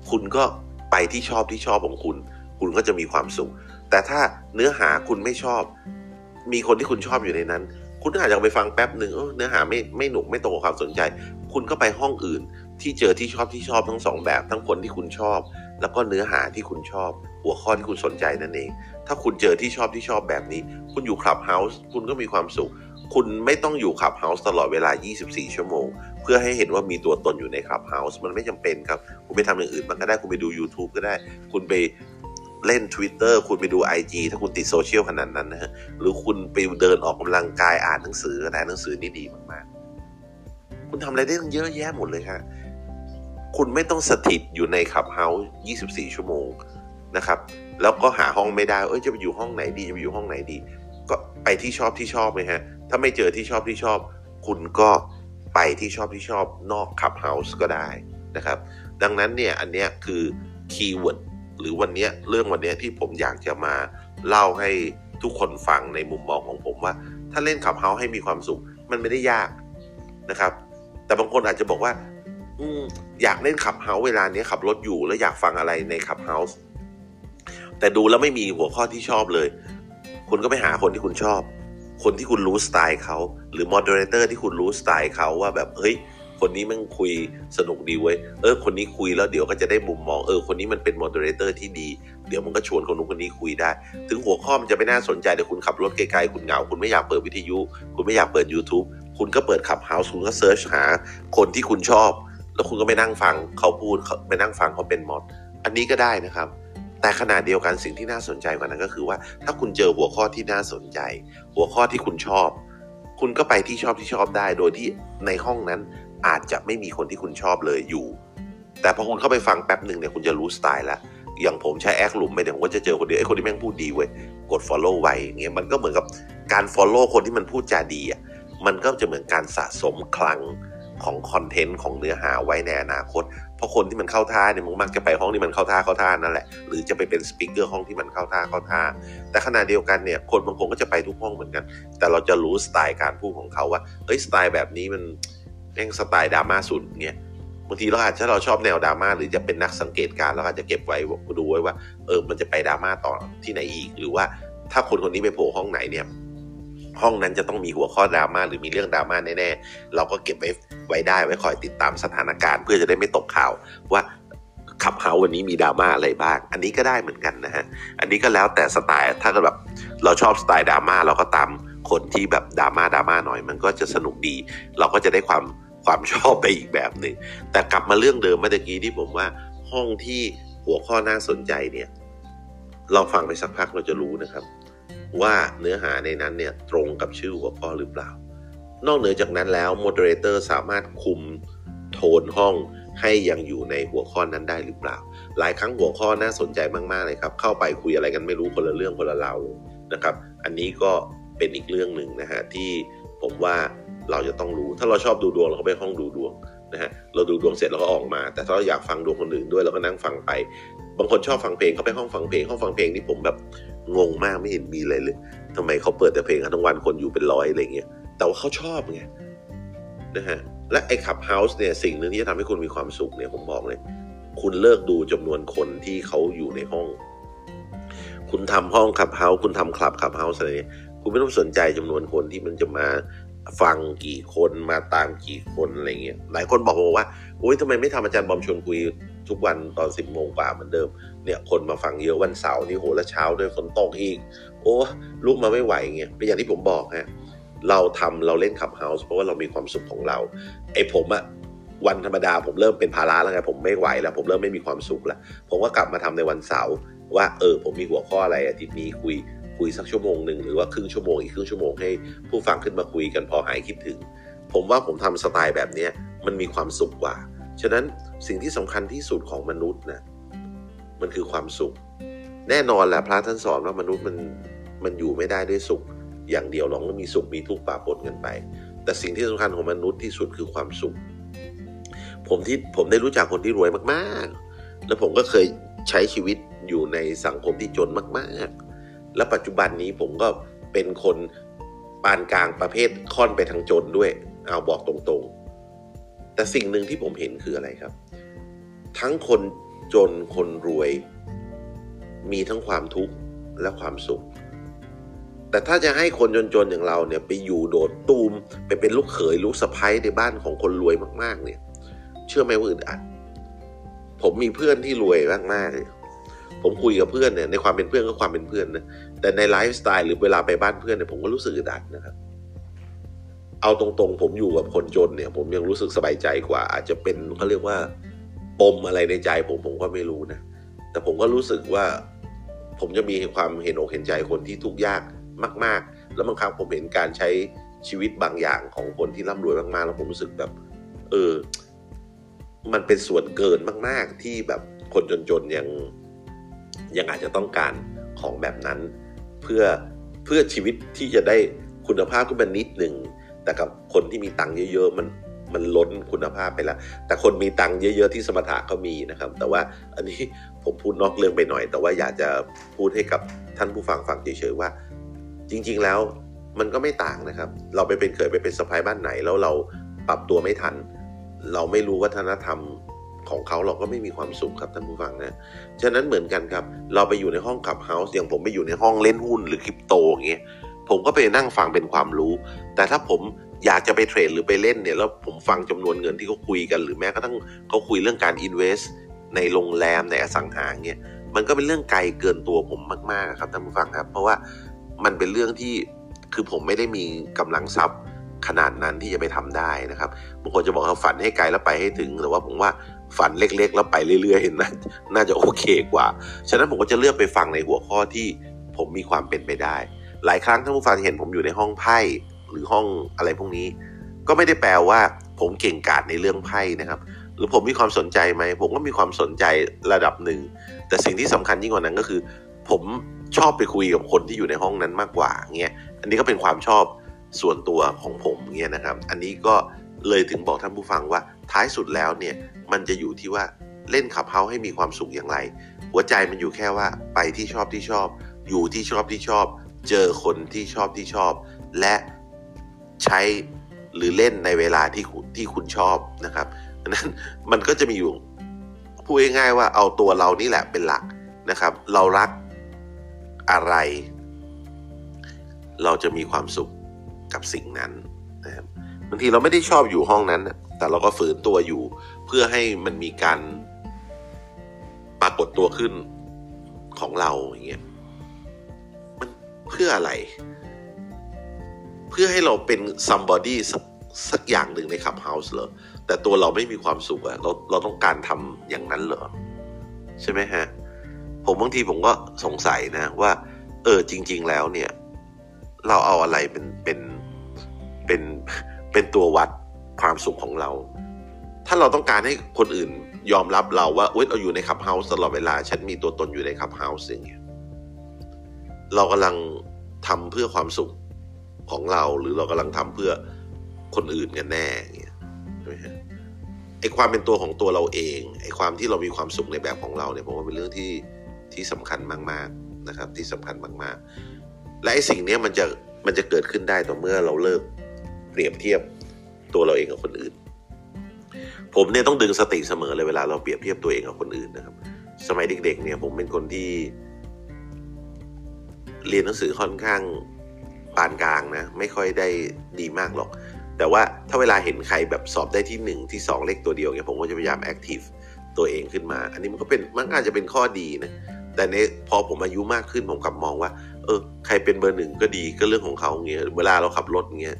[SPEAKER 2] คุณก็ไปที่ชอบที่ชอบของคุณ คุณก็จะมีความสุข แต่ถ้าเนื้อหาคุณไม่ชอบ มีคนที่คุณชอบอยู่ในนั้น คุณอาจจะไปฟังแป๊บหนึ่งเนื้อหาไม่ไม่หนุกไม่ตรงกับความสนใจ คุณก็ไปห้องอื่น ที่เจอที่ชอบที่ชอบทั้งสองแบบ ทั้งคนที่คุณชอบ แล้วก็เนื้อหาที่คุณชอบ หัวข้อที่คุณสนใจนั่นเอง ถ้าคุณเจอที่ชอบที่ชอบแบบนี้ คุณอยู่ Clubhouse คุณก็มีความสุขคุณไม่ต้องอยู่ Clubhouse ตลอดเวลา 24 ชั่วโมง เพื่อให้เห็นว่ามีตัวตนอยู่ใน Clubhouse มันไม่จำเป็นครับ คุณไปทำอย่างอื่นมันก็ได้ คุณไปดู YouTube ก็ได้ คุณไป เล่น Twitter คุณไปดู IG ถ้าคุณติดโซเชียลขนาดนั้นนะฮะหรือคุณไปเดินออกกำลังกายอ่านหนังสือก็ได้หนังสือนี่ดีมากๆ คุณทำอะไรได้ตั้งเยอะแยะหมดเลยครับคุณไม่ต้องสถิตอยู่ในคลับเฮาส์24 ชั่วโมงนะครับ แล้วก็หาห้องไม่ได้ เอ้ยจะไปอยู่ห้องไหนดีจะไปอยู่ห้องไหนดี ก็ไปที่ชอบที่ชอบไหมฮะ ถ้าไม่เจอที่ชอบที่ชอบ คุณก็ไปที่ชอบที่ชอบนอก Clubhouse ก็ได้นะครับ ดังนั้นเนี่ยอันเนี้ยคือ keyword หรือวันนี้เรื่องวันนี้ที่ผมอยากจะมาเล่าให้ทุกคนฟังในมุมมองของผมว่า ถ้าเล่น Clubhouse ให้มีความสุข มันไม่ได้ยากนะครับ แต่บางคนอาจจะบอกว่า อือยากเล่น Clubhouse เวลานี้ขับรถอยู่แล้วอยากฟังอะไรใน Clubhouse แต่ดูแล้วไม่มีหัวข้อที่ชอบเลย คุณก็ไปหาคนที่คุณชอบ คนที่คุณรู้สไตล์เขาหรือ moderator ที่คุณรู้สไตล์เขาว่าแบบเฮ้ย คนนี้มันคุยสนุกดีเว้ยเออคนนี้คุยแล้วเดี๋ยวก็จะได้มุมมองเออคนนี้มันเป็น moderator ที่ดี เดี๋ยวมันก็ชวนคนนู้นคนนี้คุยได้ ถึงหัวข้อมันจะไม่น่าสนใจแต่คุณขับรถไกลๆคุณเหงา คุณไม่อยากเปิดวิทยุ คุณไม่อยากเปิด YouTube คุณก็เปิด Clubhouse คุณก็ search หา คนที่คุณชอบ แล้วคุณก็ไปนั่งฟังเขาพูดไปนั่งฟังเขาเป็น modอันนี้ก็ได้นะครับแต่ขนาดเดียวกันสิ่งที่น่าสนใจกว่านั้นก็คือว่า ถ้าคุณเจอหัวข้อที่น่าสนใจ หัวข้อที่คุณชอบ คุณก็ไปที่ชอบที่ชอบได้ โดยที่ในห้องนั้น อาจจะไม่มีคนที่คุณชอบเลยอยู่ แต่พอคุณเข้าไปฟังแป๊บหนึ่งเนี่ยคุณจะรู้สไตล์แล้วอย่างผมใช้แอคหลุมไปเดี๋ยวผมก็จะเจอคนเดียวไอ้คนที่แม่งพูดดีเว้ยกด follow ไว้เงี้ยมันก็เหมือนกับการ follow คนที่มันพูดจาดีอะมันก็จะเหมือนการสะสมคลังของคอนเทนต์ของเนื้อหาไว้ในอนาคต เพราะคนที่มันเข้าท่าเนี่ยมันมักจะไปห้องที่มันเข้าท่าเข้าท่านั่นแหละ หรือจะไปเป็นสปิเกอร์ห้องที่มันเข้าท่าเข้าท่า แต่ขณะเดียวกันเนี่ยคนบางคนก็จะไปทุกห้องเหมือนกัน แต่เราจะรู้สไตล์การพูดของเขาว่าเฮ้ยสไตล์แบบนี้มัน ม่งสไตล์ดราม่าสุดเงี้ยบางทีเราอาจจะเราชอบแนวดราม่าหรือจะเป็นนักสังเกตการเราอาจจะเก็บไว้ดูไว้ว่า เออมันจะไปดราม่าต่อที่ไหนอีก หรือว่าถ้าคนคนนี้ไปโผล่ห้องไหนเนี่ย ห้องนั้นจะต้องมีหัวข้อดราม่าหรือมีเรื่องดราม่าแน่ๆเราก็เก็บไว้ไว้ได้ไว้คอยติดตามสถานการณ์ เพื่อจะได้ไม่ตกข่าวว่าขับเฮาวันนี้มีดราม่าอะไรบ้าง อันนี้ก็ได้เหมือนกันนะฮะ อันนี้ก็แล้วแต่สไตล์ ถ้าแบบเราชอบสไตล์ดราม่าเราก็ตามคนที่แบบดราม่าดราม่าหน่อย มันก็จะสนุกดี เราก็จะได้ความ ความชอบไปอีกแบบหนึ่งแต่กลับมาเรื่องเดิมเมื่อกี้ที่ผมว่าห้องที่หัวข้อน่าสนใจเนี่ย เราฟังไปสักพักเราจะรู้นะครับ ว่าเนื้อหาในนั้นเนี่ยตรงกับชื่อหัวข้อหรือเปล่า นอกเหนือจากนั้นแล้ว moderator สามารถคุมโทนห้องให้ยังอยู่ในหัวข้อนั้นได้หรือเปล่า หลายครั้งหัวข้อน่าสนใจมากๆเลยครับ เข้าไปคุยอะไรกันไม่รู้คนละเรื่องคนละราวเลยนะครับ อันนี้ก็เป็นอีกเรื่องหนึ่งนะฮะที่ผมว่า เราจะต้องรู้ ถ้าเราชอบดูดวงเราก็ไปห้องดูดวงนะฮะเราดูดวงเสร็จเราก็ออกมา แต่ถ้าเราอยากฟังดวงคนอื่นด้วยเราก็นั่งฟังไป บางคนชอบฟังเพลงเขาไปห้องฟังเพลงห้องฟังเพลงนี่ผมแบบงงมากไม่เห็นมีเลยเลยทำไมเขาเปิดแต่เพลงทั้งวันคนอยู่เป็นร้อยอะไรเงี้ยแต่ว่าเขาชอบไงนะฮะและไอ้ Clubhouse เนี่ยสิ่งหนึ่งที่จะทำให้คุณมีความสุขเนี่ยผมบอกเลย คุณเลิกดูจำนวนคนที่เขาอยู่ในห้อง คุณทำห้อง Clubhouse คุณทำคลับ Clubhouse อะไรเนี่ยคุณไม่ต้องสนใจจำนวนคนที่มันจะมา ฟังกี่คนมาตามกี่คนอะไรเงี้ยหลายคนบอกผมว่าโอ้ยทำไมไม่ทำอาจารย์บอมชวนคุยทุกวันตอนสิบโมงกว่าเหมือนเดิมเนี่ยคนมาฟังเยอะวันเสาร์นี่โหแล้วเช้าด้วยฝนตกอีก โอ้ลุกมาไม่ไหวเงี้ยเป็นอย่างที่ผมบอกฮะเราทำเราเล่นขับเฮาส์เพราะว่าเรามีความสุขของเราไอ้ผมอะวันธรรมดาผมเริ่มเป็นภาระแล้วไงผมไม่ไหวแล้ว ผมเริ่มไม่มีความสุขแล้ว ผมก็กลับมาทำในวันเสาร์ว่าเออผมมีหัวข้ออะไรอาทิตย์นี้คุย คุยสักชั่วโมงหนึ่งหรือว่าครึ่งชั่วโมงอีกครึ่งชั่วโมงให้ผู้ฟังขึ้นมาคุยกันพอหายคิดถึง ผมว่าผมทำสไตล์แบบนี้มันมีความสุขกว่า ฉะนั้นสิ่งที่สำคัญที่สุดของมนุษย์นะมันคือความสุข แน่นอนแหละพระท่านสอนว่ามนุษย์มันมันอยู่ไม่ได้ด้วยสุข อย่างเดียวหรอกมันมีสุขมีทุกข์ปะปนกันไป แต่สิ่งที่สำคัญของมนุษย์ที่สุดคือความสุข ผมที่ผมได้รู้จักคนที่รวยมากๆ แล้วผมก็เคยใช้ชีวิตอยู่ในสังคมที่จนมาก ๆ และปัจจุบันนี้ผมก็เป็นคนปานกลางประเภทค่อนไปทางจนด้วย เอาบอกตรงๆ แต่สิ่งหนึ่งที่ผมเห็นคืออะไรครับ ทั้งคนจนคนรวย มีทั้งความทุกข์และความสุข แต่ถ้าจะให้คนจนๆอย่างเราเนี่ยไปอยู่โดดตูมไปเป็นลูกเขยลูกสะพ้ยในบ้านของคนรวยมากๆ เนี่ย เชื่อไหมว่าอึดอัด ผมมีเพื่อนที่รวยมากๆเลย ผมคุยกับเพื่อนเนี่ยในความเป็นเพื่อนก็ความเป็นเพื่อนนะแต่ในไลฟ์สไตล์หรือเวลาไปบ้านเพื่อนเนี่ยผมก็รู้สึกอึดอัดนะครับ เอาตรงๆ ผมอยู่กับคนจนเนี่ย ผมยังรู้สึกสบายใจกว่า อาจจะเป็นเขาเรียกว่าปมอะไรในใจผมผมก็ไม่รู้นะแต่ผมก็รู้สึกว่า ผมจะมีความเห็นอกเห็นใจคนที่ทุกข์ยากมาก ๆ แล้วบางครั้งผมเห็นการใช้ชีวิตบางอย่างของคนที่ร่ำรวยมากๆ แล้วผมรู้สึกแบบ เออ มันเป็นส่วนเกินมาก ๆ ที่แบบคนจนๆยัง ยังอาจจะต้องการของแบบนั้นเพื่อเพื่อชีวิตที่จะได้คุณภาพขึ้นมานิดหนึ่งแต่กับคนที่มีตังค์เยอะๆมันมันล้นคุณภาพไปแล้ว แต่คนมีตังค์เยอะ ๆ ที่สมถะก็มีนะครับ แต่ว่าอันนี้ผมพูดนอกเรื่องไปหน่อย แต่ว่าอยากจะพูดให้กับท่านผู้ฟังฟังเฉยๆว่า จริง ๆ แล้วมันก็ไม่ต่างนะครับ เราไปเป็นเคยไปเป็นสะพายบ้านไหน แล้วเราปรับตัวไม่ทัน เราไม่รู้วัฒนธรรม ของเขาเราก็ไม่มีความสุขครับท่านผู้ฟังนะฉะนั้นเหมือนกันครับ เราไปอยู่ในห้องขับเฮาส์อย่างผมไปอยู่ในห้องเล่นหุ้นหรือคริปโตอย่างเงี้ยผมก็ไปนั่งฟังเป็นความรู้ แต่ถ้าผมอยากจะไปเทรดหรือไปเล่นเนี่ยแล้วผมฟังจำนวนเงินที่เขาคุยกันหรือแม้กระทั่งเขาคุยเรื่องการอินเวสในโรงแรมในอสังหาเงี้ยมันก็เป็นเรื่องไกลเกินตัวผมมากๆครับท่านผู้ฟังครับ เพราะว่ามันเป็นเรื่องที่คือผมไม่ได้มีกำลังทรัพย์ขนาดนั้นที่จะไปทำได้นะครับบางคนจะบอกว่าฝันให้ไกลแล้วไปให้ถึง แต่ว่าผมว่า ฝันเล็กๆ แล้วไปเรื่อยๆนะน่าจะโอเคกว่า ฉะนั้นผมก็จะเลือกไปฟังในหัวข้อที่ผมมีความเป็นไปได้ หลายครั้งท่านผู้ฟังเห็นผมอยู่ในห้องไพ่หรือห้องอะไรพวกนี้ ก็ไม่ได้แปลว่าผมเก่งกาจในเรื่องไพ่นะครับ หรือผมมีความสนใจไหม ผมก็มีความสนใจระดับหนึ่ง แต่สิ่งที่สำคัญยิ่งกว่านั้นก็คือ ผมชอบไปคุยกับคนที่อยู่ในห้องนั้นมากกว่าเงี้ย อันนี้ก็เป็นความชอบส่วนตัวของผมเงี้ยนะครับ อันนี้ก็เลยถึงบอกท่านผู้ฟังว่าท้ายสุดแล้วเนี่ย มันจะอยู่ที่ว่าเล่นขับเฮาให้มีความสุขอย่างไร หัวใจมันอยู่แค่ว่าไปที่ชอบที่ชอบ อยู่ที่ชอบที่ชอบ เจอคนที่ชอบที่ชอบ และใช้หรือเล่นในเวลาที่ที่คุณชอบนะครับนั้นมันก็จะมีอยู่พูดง่ายๆว่าเอาตัวเรานี่แหละเป็นหลักนะครับ เรารักอะไร เราจะมีความสุขกับสิ่งนั้นนะครับบางทีเราไม่ได้ชอบอยู่ห้องนั้น แต่เราก็ฝืนตัวอยู่ เพื่อให้มันมีการปรากฏตัวขึ้นของเราอย่างเงี้ยมันเพื่ออะไร เพื่อให้เราเป็น somebody สักสักอย่างหนึ่งใน Clubhouse เหรอแต่ตัวเราไม่มีความสุขอะเราเราต้องการทำอย่างนั้นเหรอ ใช่ไหมฮะ ผมบางทีผมก็สงสัยนะว่า เออจริง ๆ แล้วเนี่ย เราเอาอะไรเป็นเป็นเป็นเป็นตัววัด ความสุขของเรา ถ้าเราต้องการให้คนอื่นยอมรับเราว่าเอ้ยเราอยู่ใน Clubhouse ตลอดเวลา ฉันมีตัวตนอยู่ใน Clubhouse อย่างเงี้ยเรากำลังทำเพื่อความสุขของเราหรือเรากำลังทำเพื่อคนอื่นกันแน่เงี้ยใช่ไหมฮะไอความเป็นตัวของตัวเราเองไอความที่เรามีความสุขในแบบของเราเนี่ยผมว่าเป็นเรื่องที่ที่สำคัญมากๆนะครับ ที่สำคัญมากๆ และไอสิ่งนี้มันจะมันจะเกิดขึ้นได้ต่อเมื่อเราเลิกเปรียบเทียบ ตัวเราเองกับคนอื่น ผมเนี่ยต้องดึงสติเสมอเลยเวลาเราเปรียบเทียบตัวเองกับคนอื่นนะครับ สมัยเด็กๆเนี่ยผมเป็นคนที่ เรียนหนังสือค่อนข้างปานกลางนะ ไม่ค่อยได้ดีมากหรอก แต่ว่าถ้าเวลาเห็นใครแบบสอบได้ที่หนึ่งที่สองเลขตัวเดียวเนี่ยผมก็จะพยายามแอคทีฟตัวเองขึ้นมา อันนี้มันก็เป็นมันอาจจะเป็นข้อดีนะแต่ในพอผมอายุมากขึ้นผมกลับมองว่า เอออใครเป็นเบอร์หนึ่งก็ดีก็เรื่องของเขาเงี้ย เวลาเราขับรถเงี้ย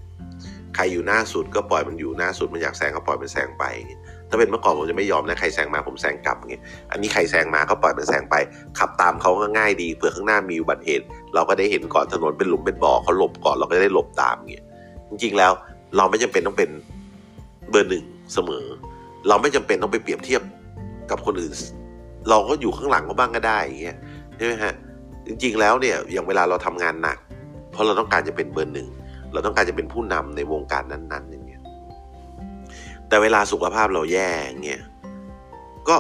[SPEAKER 2] ใครอยู่หน้าสุดก็ปล่อยมันอยู่หน้าสุดมันอยากแซงก็ปล่อยมันแซงไป ถ้าเป็นเมื่อก่อนผมจะไม่ยอมนะใครแซงมาผมแซงกลับเงี้ยอันนี้ใครแซงมาก็ปล่อยมันแซงไป ขับตามเขาก็ง่ายดีเผื่อข้างหน้ามีอุบัติเหตุ เราก็ได้เห็นก่อนถนนเป็นหลุมเป็นบ่อเขาหลบก่อนเราก็ได้หลบตามเงี้ยจริงๆแล้วเราไม่จำเป็นต้องเป็นเบอร์หนึ่งเสมอ เราไม่จำเป็นต้องไปเปรียบเทียบกับคนอื่น เราก็อยู่ข้างหลังก็บ้างก็ได้อย่างเงี้ยใช่ไหมฮะจริงๆแล้วเนี่ยอย่างเวลาเราทำงานหนักเพราะเราต้องการจะเป็นเบอร์หนึ่ง เราต้องการจะเป็นผู้นำในวงการนั้น ๆ อย่างเงี้ยแต่เวลาสุขภาพเราแย่เงี้ยก็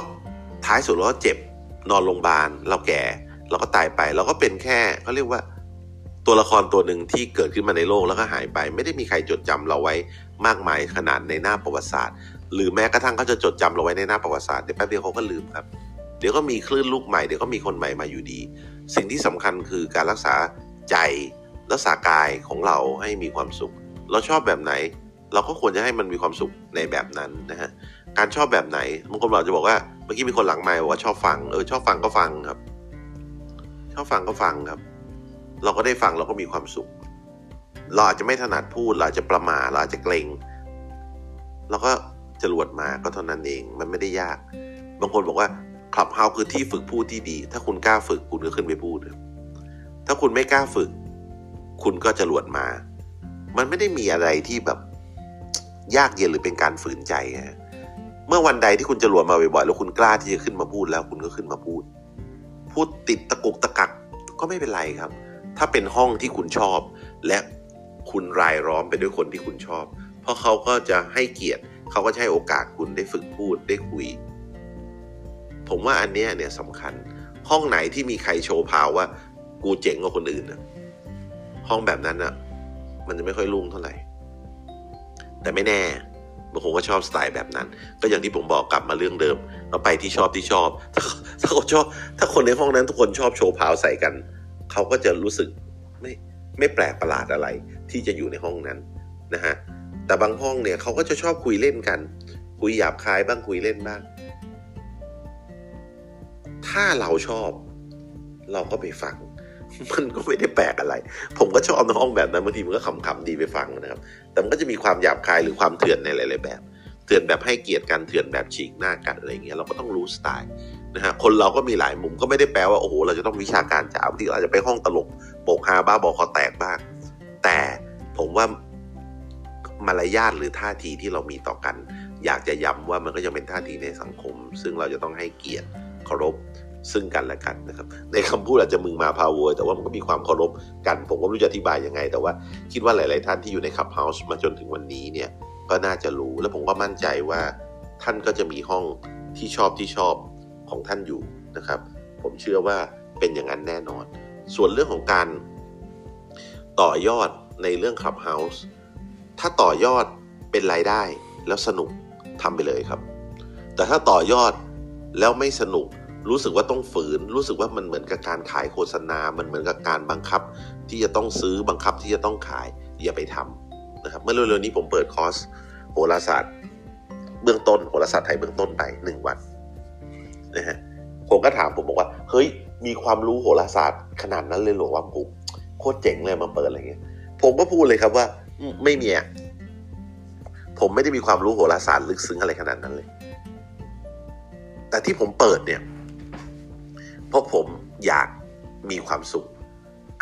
[SPEAKER 2] ท้ายสุดเราก็เจ็บนอนโรงพยาบาลเราแก่เราก็ตายไปเราก็เป็นแค่เขาเรียกว่าตัวละครตัวหนึ่งที่เกิดขึ้นมาในโลกแล้วก็หายไป ไม่ได้มีใครจดจำเราไว้มากมายขนาดในหน้าประวัติศาสตร์ หรือแม้กระทั่งเขาจะจดจำเราไว้ในหน้าประวัติศาสตร์เดี๋ยวแป๊บเดียวเขาก็ลืมครับ เดี๋ยวก็มีคลื่นลูกใหม่เดี๋ยวก็มีคนใหม่มาอยู่ดี สิ่งที่สำคัญคือการรักษาใจ รักษากายของเราให้มีความสุข เราชอบแบบไหน เราก็ควรจะให้มันมีความสุขในแบบนั้นนะฮะการชอบแบบไหนบางคนเราจะบอกว่าเมื่อกี้มีคนหลังไมค์บอกว่าชอบฟังเออชอบฟังก็ฟังครับ ชอบฟังก็ฟังครับ เราก็ได้ฟังเราก็มีความสุข เราอาจจะไม่ถนัดพูดเราอาจจะประมาเราอาจจะเกรงเราก็จรวดมาก็เท่านั้นเองมันไม่ได้ยาก บางคนบอกว่าคลับเฮาคือที่ฝึกพูดที่ดี ถ้าคุณกล้าฝึกคุณก็ขึ้นไปพูด ถ้าคุณไม่กล้าฝึก คุณก็จะหลวดมา มันไม่ได้มีอะไรที่แบบยากเย็นหรือเป็นการฝืนใจฮะเมื่อวันใดที่คุณจะหลวดมาบ่อยๆแล้วคุณกล้าที่จะขึ้นมาพูดแล้วคุณก็ขึ้นมาพูด พูดติดตะกุกตะกักก็ไม่เป็นไรครับ ถ้าเป็นห้องที่คุณชอบ และคุณรายล้อมไปด้วยคนที่คุณชอบ เพราะเขาก็จะให้เกียรติเขาก็จะให้โอกาสคุณได้ฝึกพูดได้คุย ผมว่าอันเนี้ยเนี่ยสำคัญ ห้องไหนที่มีใครโชว์พาวว่า กูเจ๋งกว่าคนอื่นนะ ห้องแบบนั้นอะมันจะไม่ค่อยรุ่งเท่าไหร่ แต่ไม่แน่บางคนก็ชอบสไตล์แบบนั้น ก็อย่างที่ผมบอกกลับมาเรื่องเดิมเราไปที่ชอบที่ชอบ ถ้าถ้าคนชอบ ถ้าคนในห้องนั้นทุกคนชอบโชว์พาวใส่กัน เขาก็จะรู้สึกไม่ไม่แปลกประหลาดอะไร ที่จะอยู่ในห้องนั้นนะฮะแต่บางห้องเนี่ยเขาก็จะชอบคุยเล่นกัน คุยหยาบคายบ้างคุยเล่นบ้าง ถ้าเราชอบ เราก็ไปฟัง มันก็ไม่ได้แปลกอะไร ผมก็ชอบน้องแบบนั้นบางทีมันก็ขำๆดีไปฟังนะครับ แต่มันก็จะมีความหยาบคายหรือความเถื่อนในหลายๆแบบ เถื่อนแบบให้เกียรติกันเถื่อนแบบฉีกหน้ากันอะไรเงี้ยเราก็ต้องรู้สไตล์นะฮะคนเราก็มีหลายมุมก็ไม่ได้แปลว่าโอ้โหเราจะต้องวิชาการจ๋าบางทีเราจจะไปห้องตลกโปกฮาบ้าบอคอแตกบ้าง แต่ผมว่ามารยาทหรือท่าทีที่เรามีต่อกัน อยากจะย้ำว่ามันก็ยังเป็นท่าทีในสังคม ซึ่งเราจะต้องให้เกียรติเคารพ ซึ่งกันและกันนะครับ ในคำพูดอาจจะมึงมาพาวเวอร์แต่ว่ามันก็มีความเคารพกัน ผมก็ไม่รู้จะอธิบายยังไง แต่ว่าคิดว่าหลาย ๆ ท่านที่อยู่ใน Clubhouse มาจนถึงวันนี้เนี่ยก็น่าจะรู้และผมก็มั่นใจว่าท่านก็จะมีห้องที่ชอบที่ชอบของท่านอยู่นะครับ ผมเชื่อว่าเป็นอย่างนั้นแน่นอน ส่วนเรื่องของการต่อยอดในเรื่องคับเฮาส์ถ้าต่อยอดเป็นรายได้แล้วสนุกทำไปเลยครับ แต่ถ้าต่อยอดแล้วไม่สนุก รู้สึกว่าต้องฝืน รู้สึกว่ามันเหมือนกับการขายโฆษณา มันเหมือนกับการบังคับ ที่จะต้องซื้อบังคับที่จะต้องขายอย่าไปทำนะครับ เมื่อเร็วๆนี้ผมเปิดคอร์สโหราศาสตร์เบื้องต้นโหราศาสตร์ไทยเบื้องต้นไปหนึ่งวันนะฮะผมก็ถามผมบอกว่า เฮ้ย มีความรู้โหราศาสตร์ขนาดนั้นเลยหรอว่าผมโคตรเจ๋งเลยมาเปิดอะไรเงี้ย ผมก็พูดเลยครับว่าไม่มีอะผมไม่ได้มีความรู้โหราศาสตร์ลึกซึ้งอะไรขนาดนั้นเลย แต่ที่ผมเปิดเนี่ย เพราะผมอยากมีความสุข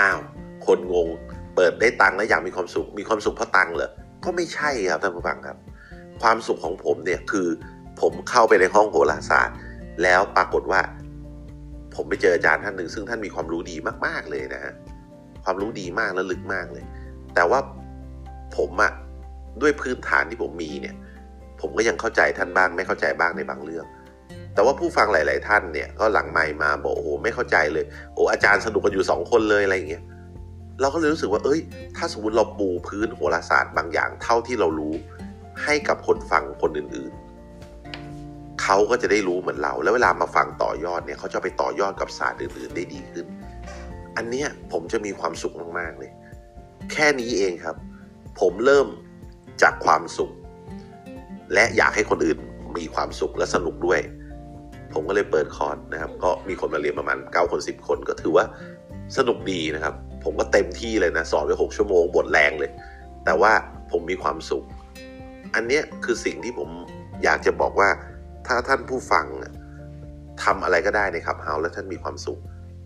[SPEAKER 2] อ้าว คนงง เปิดได้ตังค์แล้วอยากมีความสุข มีความสุขเพราะตังค์เหรอ ก็ไม่ใช่ครับท่านผู้ฟังครับ ความสุขของผมเนี่ยคือผมเข้าไปในห้องโหราศาสตร์ แล้วปรากฏว่า ผมไปเจออาจารย์ท่านหนึ่งซึ่งท่านมีความรู้ดีมากๆเลยนะฮะ ความรู้ดีมากและลึกมากเลย แต่ว่าผมอะด้วยพื้นฐานที่ผมมีเนี่ย ผมก็ยังเข้าใจท่านบ้างไม่เข้าใจบ้างในบางเรื่อง แต่ว่าผู้ฟังหลาย ๆ ท่านเนี่ยก็หลังไมมาบอกโอ้โหไม่เข้าใจเลยโอ้อาจารย์สนุกกันอยู่สองคนเลยอะไรอย่างเงี้ยเราก็เลยรู้สึกว่า เอ้ย ถ้าสมมติเราปูพื้นโหราศาสตร์บางอย่างเท่าที่เรารู้ ให้กับคนฟังคนอื่น ๆ เขาก็จะได้รู้เหมือนเรา แล้วเวลามาฟังต่อยอดเนี่ยเขาจะไปต่อยอดกับศาสตร์อื่น ๆ ได้ดีขึ้น อันเนี้ยผมจะมีความสุขมาก ๆ เลย แค่นี้เองครับ ผมเริ่มจากความสุข และอยากให้คนอื่นมีความสุขและสนุกด้วย ผมก็เลยเปิดคอร์สนะครับ ก็มีคนมาเรียนประมาณ 9 คน 10 คนก็ถือว่าสนุกดีนะครับ ผมก็เต็มที่เลยนะ สอนไปหกชั่วโมงหมดแรงเลย แต่ว่าผมมีความสุข อันเนี้ยคือสิ่งที่ผมอยากจะบอกว่าถ้าท่านผู้ฟังทำอะไรก็ได้ในขับเฮาแล้วท่านมีความสุข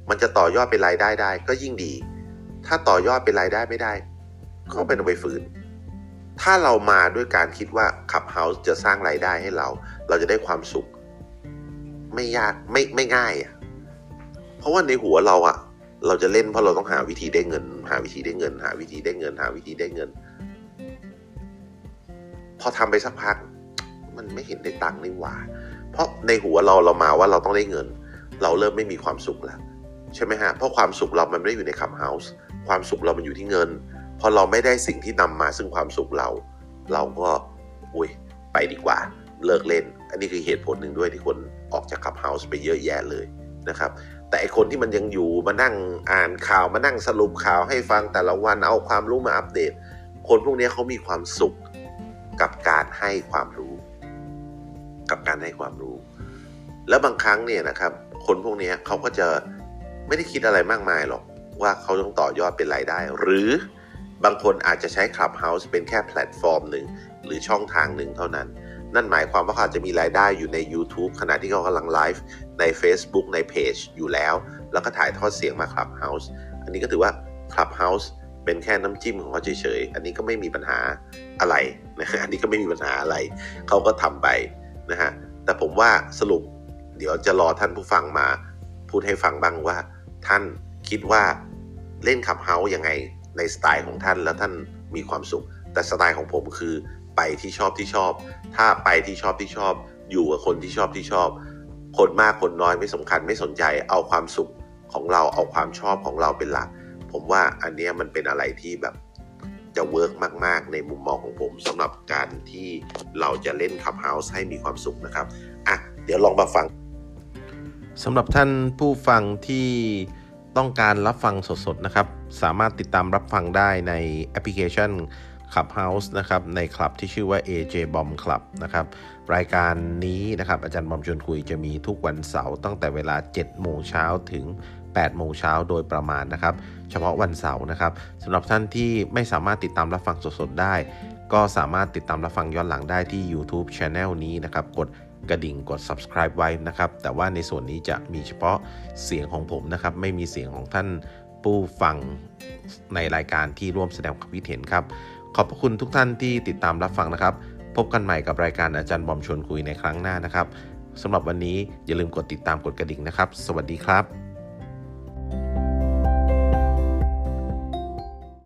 [SPEAKER 2] มันจะต่อยอดเป็นรายได้ได้ ก็ยิ่งดี ถ้าต่อยอดเป็นรายได้ไม่ได้ ก็เป็นเอาไปฝืน ถ้าเรามาด้วยการคิดว่าClubhouse จะสร้างรายได้ให้เรา เราจะได้ความสุข ไม่ยากไม่ไม่ง่ายอะเพราะว่าในหัวเราอะ เราจะเล่นเพราะเราต้องหาวิธีได้เงิน หาวิธีได้เงิน หาวิธีได้เงิน หาวิธีได้เงิน พอทำไปสักพัก มันไม่เห็นได้ตังค์นี่หว่า เพราะในหัวเราเรามาว่าเราต้องได้เงิน เราเริ่มไม่มีความสุขแล้วใช่ไหมฮะเพราะความสุขเรามันไม่ได้อยู่ใน Clubhouse ความสุขเรามันอยู่ที่เงินพอเราไม่ได้สิ่งที่นำมาซึ่งความสุขเรา เราก็อุ้ยไปดีกว่าเลิกเล่น อันนี้คือเหตุผลหนึ่งด้วยที่คน ออกจากขับเฮาส์ไปเยอะแยะเลยนะครับแต่ไอคนที่มันยังอยู่มานั่งอ่านข่าวมานั่งสรุปข่าวให้ฟังแต่ละวันเอาความรู้มาอัปเดต คนพวกนี้เขามีความสุขกับการให้ความรู้ กับการให้ความรู้ แล้วบางครั้งเนี่ยนะครับคนพวกนี้เขาก็จะไม่ได้คิดอะไรมากมายหรอกว่าเขาต้องต่อยอดเป็นรายได้ หรือบางคนอาจจะใช้ Clubhouse เป็นแค่แพลตฟอร์มหนึ่งหรือช่องทางหนึ่งเท่านั้น นั่นหมายความว่าเขาจจะมีรายได้อยู่ใน YouTube ขณะที่เขากำลังไลฟ์ใน Facebook ในเพจอยู่แล้ว แล้วก็ถ่ายทอดเสียงมา Clubhouse อันนี้ก็ถือว่า Clubhouse เป็นแค่น้ำจิ้มของเขาเฉยๆ อันนี้ก็ไม่มีปัญหาอะไรนะฮะอันนี้ก็ไม่มีปัญหาอะไร เขาก็ทำไปนะฮะ แต่ผมว่าสรุปเดี๋ยวจะรอท่านผู้ฟังมา พูดให้ฟังบ้างว่า ท่านคิดว่าเล่น Clubhouse ยังไงในสไตล์ของท่านแล้วท่านมีความสุข แต่สไตล์ของผมคือ ไปที่ชอบที่ชอบ ถ้าไปที่ชอบที่ชอบ อยู่กับคนที่ชอบที่ชอบ คนมากคนน้อยไม่สำคัญไม่สนใจเอาความสุขของเราเอาความชอบของเราเป็นหลัก ผมว่าอันนี้มันเป็นอะไรที่แบบจะ work มาก ๆ ในมุมมองของผมสำหรับการที่เราจะเล่นขับเฮาส์ให้มีความสุขนะครับ อะ เดี๋ยวลองมาฟัง
[SPEAKER 1] สำหรับท่านผู้ฟังที่ต้องการรับฟังสด ๆ นะครับ สามารถติดตามรับฟังได้ในแอปพลิเคชัน Clubhouse นะครับในคลับที่ชื่อว่า AJ Bomb Club นะครับรายการนี้นะครับอาจารย์บอมชวนคุยจะมีทุกวันเสาร์ตั้งแต่เวลา 7 โมงเช้าถึง 8 โมงเช้าโดยประมาณนะครับ เฉพาะวันเสาร์นะครับสำหรับท่านที่ไม่สามารถติดตามรับฟังสดๆได้ ก็สามารถติดตามรับฟังย้อนหลังได้ที่ YouTube Channel นี้นะครับกดกระดิ่งกด subscribe ไว้นะครับ แต่ว่าในส่วนนี้จะมีเฉพาะเสียงของผมนะครับ ไม่มีเสียงของท่านผู้ฟังในรายการที่ร่วมแสดงความคิดเห็นครับ ขอบพระคุณทุกท่านที่ติดตามรับฟังนะครับ พบกันใหม่กับรายการอาจารย์บอมชวนคุยในครั้งหน้านะครับสำหรับวันนี้อย่าลืมกดติดตามกดกระดิ่งนะครับ สวัสดีครับ